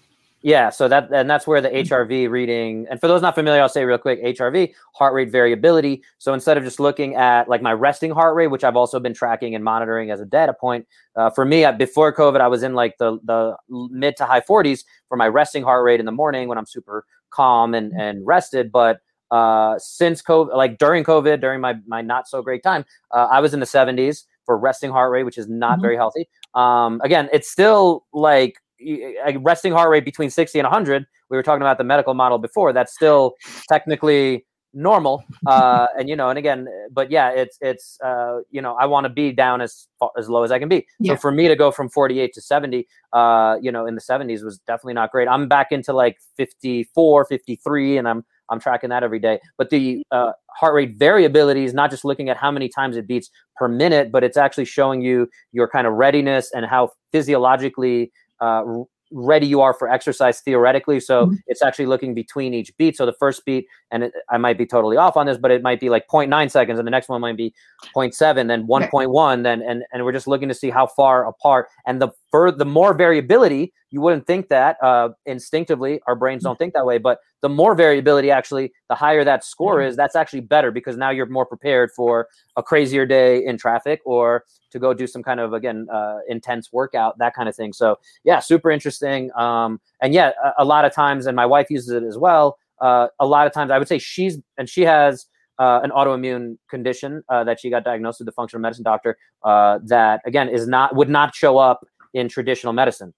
yeah. So that and that's where the HRV reading. And for those not familiar, I'll say real quick: HRV, heart rate variability. So instead of just looking at like my resting heart rate, which I've also been tracking and monitoring as a data point, uh, for me before COVID, I was in like the the mid to high 40s for my resting heart rate in the morning when I'm super calm and and rested, but uh, since COVID, like during COVID, during my my not so great time, uh, I was in the 70s for resting heart rate, which is not mm-hmm. very healthy. Um, again, it's still like a resting heart rate between 60 and 100. We were talking about the medical model before. That's still technically normal. Uh, and you know, and again, but yeah, it's it's uh, you know, I want to be down as as low as I can be. Yeah. So for me to go from 48 to 70, uh, you know, in the 70s was definitely not great. I'm back into like 54, 53, and I'm I'm tracking that every day. But the uh, heart rate variability is not just looking at how many times it beats per minute, but it's actually showing you your kind of readiness and how physiologically uh, ready you are for exercise theoretically. So mm-hmm. it's actually looking between each beat. So the first beat, and it, I might be totally off on this, but it might be like 0.9 seconds, and the next one might be 0.7, then 1.1, then and and we're just looking to see how far apart. And the for the more variability, you wouldn't think that uh, instinctively. Our brains don't think that way, but the more variability, actually, the higher that score mm-hmm. is. That's actually better because now you're more prepared for a crazier day in traffic or to go do some kind of again uh, intense workout, that kind of thing. So yeah, super interesting. Um, and yeah, a, a, lot of times, and my wife uses it as well. Uh, a lot of times, I would say she's and she has uh, an autoimmune condition uh, that she got diagnosed with the functional medicine doctor uh, that again is not would not show up in traditional medicine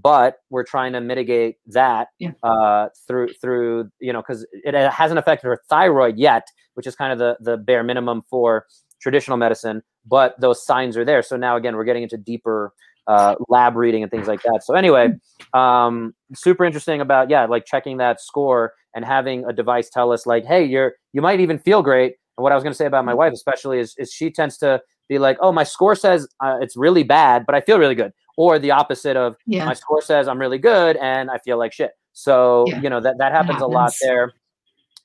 but we're trying to mitigate that Yeah. uh, through through you know because it hasn't affected her thyroid yet which is kind of the the bare minimum for traditional medicine but those signs are there so now again we're getting into deeper uh, lab reading and things like that so anyway um, super interesting about yeah like checking that score and having a device tell us like hey you're you might even feel great and what i was going to say about my wife especially is, is she tends to be like oh my score says uh, it's really bad but i feel really good or the opposite of Yeah. my score says i'm really good and i feel like shit so Yeah. you know that that happens, a lot there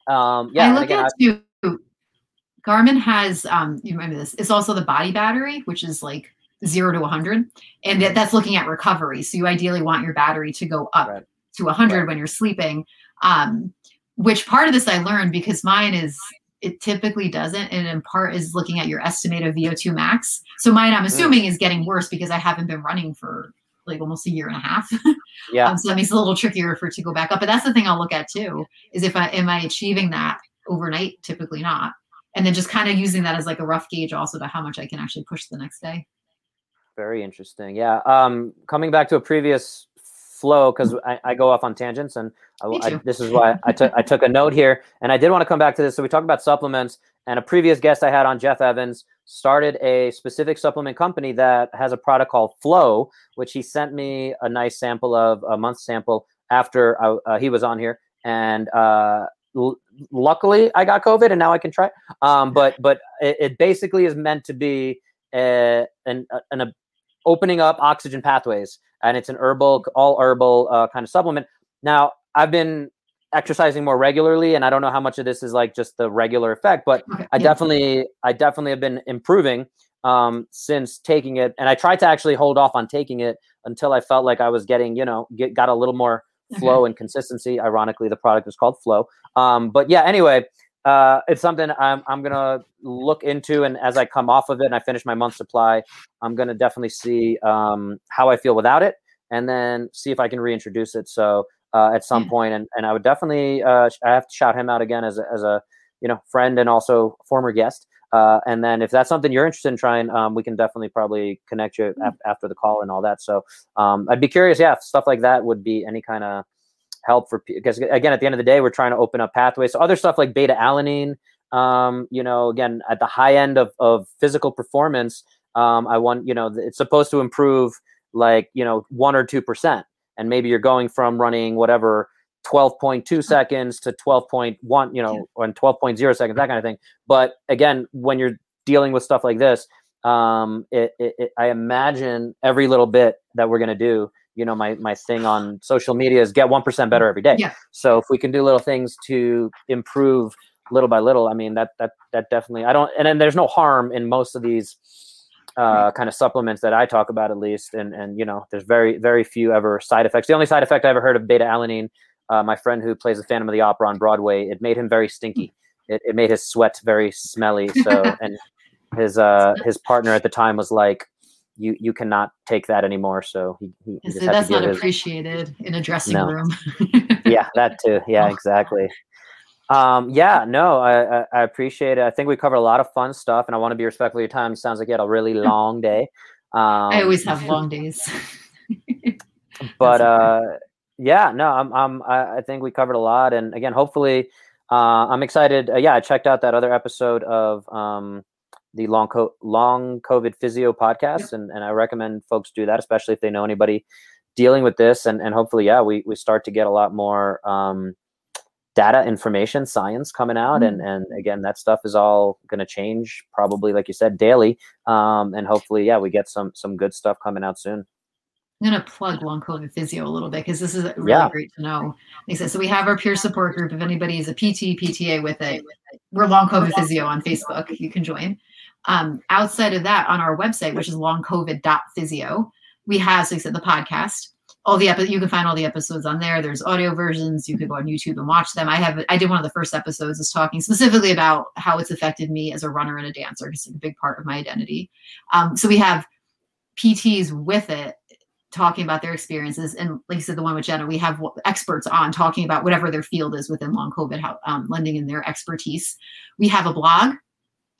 um yeah I look again, at too. Garmin has um you remember this. It's also the body battery, which is like zero to 100, and that, that's looking at recovery. So you ideally want your battery to go up Right. to 100 Right. when you're sleeping. Um, which part of this I learned because mine is it typically doesn't, and in part is looking at your estimated VO2 max. So mine, Mm. I'm assuming, is getting worse because I haven't been running for like almost a year and a half. <laughs> yeah Um, so that makes it a little trickier for it to go back up. But that's the thing I'll look at too, is if I am I achieving that overnight? Typically not. And then just kind of using that as like a rough gauge also to how much I can actually push the next day. Very interesting. Yeah. Um, coming back to a previous flow because I, I go off on tangents, and I, I- this is why I took I took a note here, and I did want to come back to this. So we talked about supplements, and a previous guest I had on, Jeff Evans, started a specific supplement company that has a product called Flow, which he sent me a nice sample of a month sample after I, uh, he was on here, and uh, l- luckily I got COVID, and now I can try. Um, but but it, it basically is meant to be a, an an a, opening up oxygen pathways, and it's an herbal, all herbal uh, kind of supplement. Now, I've been exercising more regularly, and I don't know how much of this is like just the regular effect, but I definitely, I definitely have been improving um, since taking it, and I tried to actually hold off on taking it until I felt like I was getting, you know, get got a little more flow and consistency. Ironically, the product is called Flow. Um, but yeah, anyway, uh, it's something I'm I'm gonna look into, and as I come off of it and I finish my month supply, I'm gonna definitely see um, how I feel without it, and then see if I can reintroduce it. So uh, at some Yeah. point, and and I would definitely uh, I have to shout him out again as a, as a you know friend and also former guest. Uh, and then if that's something you're interested in trying, um, we can definitely probably connect you af- after the call and all that. So um, I'd be curious, yeah, if stuff like that would be any kind of help for because again, at the end of the day, we're trying to open up pathways. So other stuff like beta alanine, um, you know, again at the high end of of physical performance, um, I want you know it's supposed to improve like you know one or two percent, and maybe you're going from running whatever. 12.2 seconds to 12.1 you know or 12.0 seconds that kind of thing but again when you're dealing with stuff like this um it, it, it i imagine every little bit that we're going to do you know my my thing on social media is get 1% better every day Yeah. so if we can do little things to improve little by little i mean that that that definitely i don't and then there's no harm in most of these uh, kind of supplements that I talk about at least, and and you know, there's very very few ever side effects. The only side effect I ever heard of beta alanine, uh, my friend who plays the Phantom of the Opera on Broadway, it made him very stinky. It, it made his sweat very smelly. So <laughs> and his uh his partner at the time was like, you you cannot take that anymore. So he, he, Yeah, so that's not his, appreciated in a dressing No. room. <laughs> yeah, that too. Yeah, Oh. <laughs> exactly. Um, yeah, no, I, I, I appreciate it. I think we covered a lot of fun stuff, and I want to be respectful of your time. Sounds like you had a really <laughs> long day. Um, I always have long days. but uh, yeah, no, I'm, I'm, I, I think we covered a lot, and again, hopefully, uh, I'm excited. Uh, yeah, I checked out that other episode of um, the long co- long COVID physio podcast, and, and I recommend folks do that, especially if they know anybody dealing with this, and and hopefully, yeah, we we start to get a lot more um, data, information, science coming out, and and again, that stuff is all going to change probably, like you said, daily, um, and hopefully, yeah, we get some some good stuff coming out soon. I'm going to plug long COVID physio a little bit because this is really Yeah. great to know. Like I said, so we have our peer support group. If anybody is a PT, PTA with it, we're long COVID physio on Facebook. You can join. Um, outside of that, on our website, which is longcovid.physio, we have, so like I said, the podcast. All the you can find all the episodes on there. There's audio versions. You could go on YouTube and watch them. I have I did one of the first episodes is talking specifically about how it's affected me as a runner and a dancer. because It's a big part of my identity. Um, so we have PTs with it talking about their experiences. And like you said, the one with Jenna, we have experts on talking about whatever their field is within long COVID, how um, lending in their expertise. We have a blog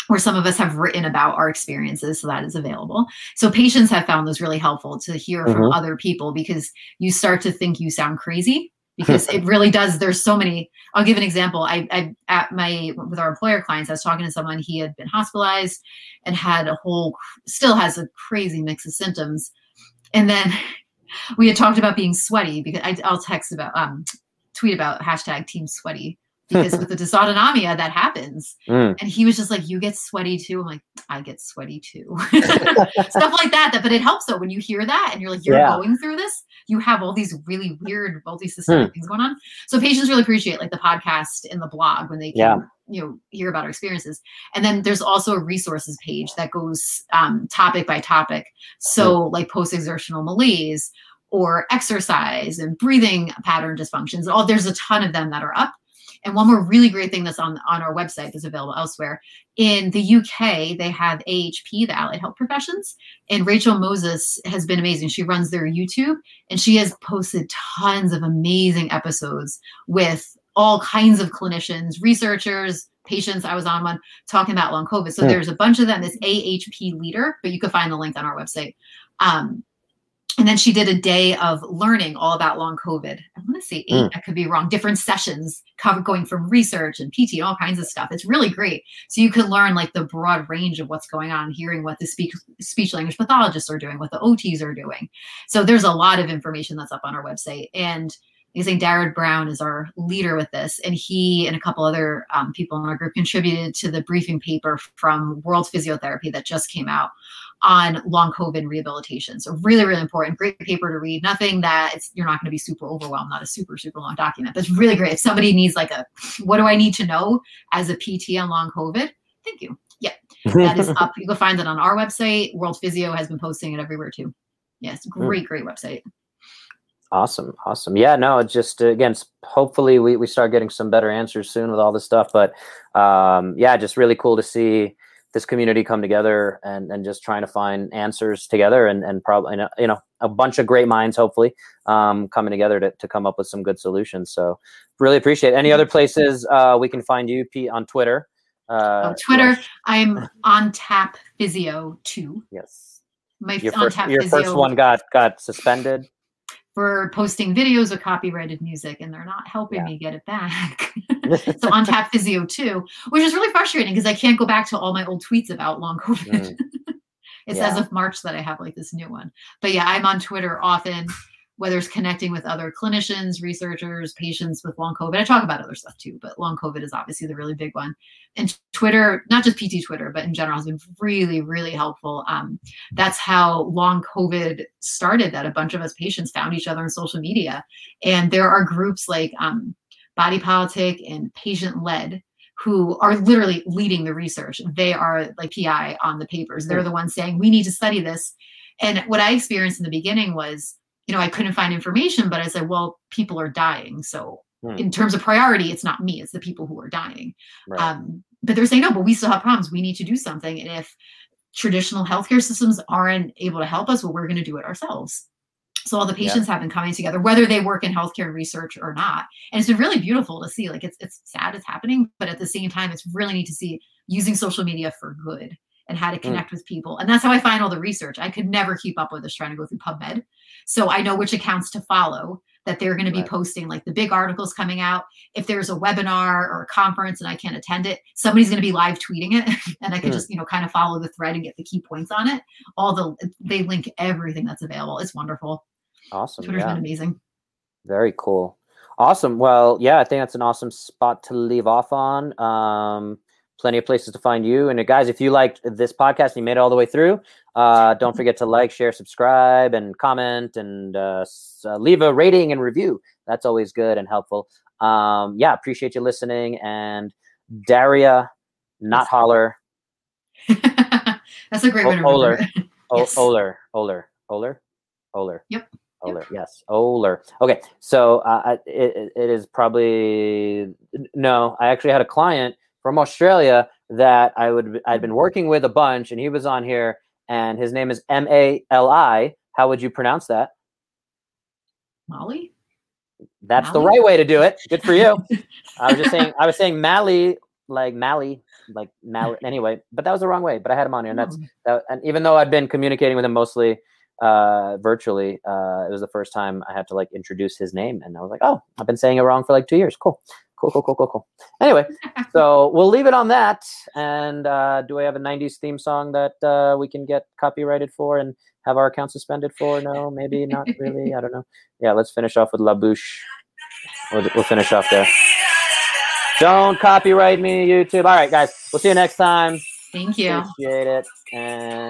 where some of us have written about our experiences so that is available. So patients have found those really helpful to hear from mm-hmm. other people because you start to think you sound crazy <laughs> because it really does there's so many i'll give an example. I, I at my with our employer clients i was talking to someone he had been hospitalized and had a whole still has a crazy mix of symptoms. And then <laughs> we had talked about being sweaty because I, will text about um tweet about hashtag team sweaty because <laughs> with the dysautonomia that happens mm. and he was just like you get sweaty too i'm like i get sweaty too <laughs> stuff like that, that but it helps though when you hear that and you're like you're yeah. going through this you have all these really weird multi-systemic mm. things going on so patients really appreciate like the podcast and the blog when they can yeah. you know hear about our experiences and then there's also a resources page that goes um, topic by topic so mm. like post-exertional malaise or exercise and breathing pattern dysfunctions all there's a ton of them that are up and one more really great thing that's on, on our website that's available elsewhere. In the UK, they have AHP, the Allied Health Professions, and Rachel Moses has been amazing. She runs their YouTube and she has posted tons of amazing episodes with all kinds of clinicians, researchers, patients. I was on one talking about long COVID. So yeah. there's a bunch of them. This AHP leader, but you can find the link on our website. Um, and then she did a day of learning all about long COVID. I want to say eight, mm. I could be wrong. Different sessions cover going from research and PT, and all kinds of stuff. It's really great. So you can learn like the broad range of what's going on, hearing what the speech speech language pathologists are doing, what the OTs are doing. So there's a lot of information that's up on our website. And I think Darren Brown is our leader with this, and he and a couple other um, people in our group contributed to the briefing paper from World Physiotherapy that just came out on long COVID rehabilitation. So really, really important. Great paper to read. Nothing that it's you're not going to be super overwhelmed. Not a super super long document, it's really great. If somebody needs like a, what do I need to know as a PT on long COVID? Thank you. Yeah, that is up. You can find it on our website. World Physio has been posting it everywhere too. Yes, hmm. great, great website. Awesome, awesome. Yeah, no, it's just again, hopefully we we start getting some better answers soon with all this stuff. But um, yeah, just really cool to see this community come together and, and just trying to find answers together and, and probably you know a bunch of great minds hopefully um, coming together to, to come up with some good solutions. So really appreciate it. any other places uh, we can find you Pete on Twitter? Uh, oh, Twitter I'm on tap physio 2 yes. My your, first, your physio. first one got got suspended for posting videos with copyrighted music and they're not helping yeah. me get it back. <laughs> so on tap physio too, which is really frustrating because I can't go back to all my old tweets about long COVID. Mm. <laughs> it's yeah. as of March that I have like this new one. But yeah, I'm on Twitter often whether it's connecting with other clinicians, researchers, patients with long COVID. I talk about other stuff too, but long COVID is obviously the really big one. And Twitter, not just PT Twitter, but in general, has been really, really helpful. Um, that's how long COVID started, that a bunch of us patients found each other on social media. And there are groups like um, Body Politic and Patient Led who are literally leading the research. They are like PI on the papers. They're the ones saying, we need to study this. And what I experienced in the beginning was you know, I couldn't find information, but I said, well, people are dying. So hmm. in terms of priority, it's not me, it's the people who are dying. Right. Um, but they're saying, no, but we still have problems. We need to do something. And if traditional healthcare systems aren't able to help us, well, we're going to do it ourselves. So all the patients yeah. have been coming together, whether they work in healthcare research or not. And it's been really beautiful to see. Like it's it's sad it's happening, but at the same time, it's really neat to see using social media for good and how to hmm. connect mm. with people. And that's how I find all the research. I could never keep up with this trying to go through PubMed. So I know which accounts to follow that they're going to be right. posting like the big articles coming out. If there's a webinar or a conference and I can't attend it, somebody's going to be live tweeting it <laughs> and I can mm. just, you know, kind of follow the thread and get the key points on it. All the they link everything that's available. It's wonderful. Awesome. Twitter's yeah. been amazing. Very cool. Awesome. Well, yeah, I think that's an awesome spot to leave off on. Um, plenty of places to find you. And uh, guys, if you liked this podcast and you made it all the way through, uh, <laughs> don't forget to like, share, subscribe, and comment, and uh, uh, leave a rating and review. That's always good and helpful. Um, yeah, appreciate you listening. And Daria, not holler. <laughs> That's a great o- one. Oller. <laughs> yes. Oller. Oller. Oller. Oller. Yep. Oller, yep. yes, Oller. Okay, so uh, it, it is probably no. I actually had a client from Australia that I would I'd been working with a bunch, and he was on here, and his name is M A L I. How would you pronounce that? Molly. That's the right way to do it. Good for you. I was just <laughs> saying. I was saying Mally, like Mally, like Mally. Anyway, but that was the wrong way. But I had him on here, and that's Oh, that, and even though I'd been communicating with him mostly uh, virtually, uh, it was the first time I had to like introduce his name, and I was like, oh, I've been saying it wrong for like two years. Cool, cool, cool, cool, cool, cool. Anyway, <laughs> so we'll leave it on that. And uh, do I have a '90s theme song that uh, we can get copyrighted for and have our account suspended for? No, maybe not really. I don't know. Yeah, let's finish off with La Bouche. We'll, we'll finish off there. Don't copyright me, YouTube. All right, guys. We'll see you next time. Thank you. Appreciate it. And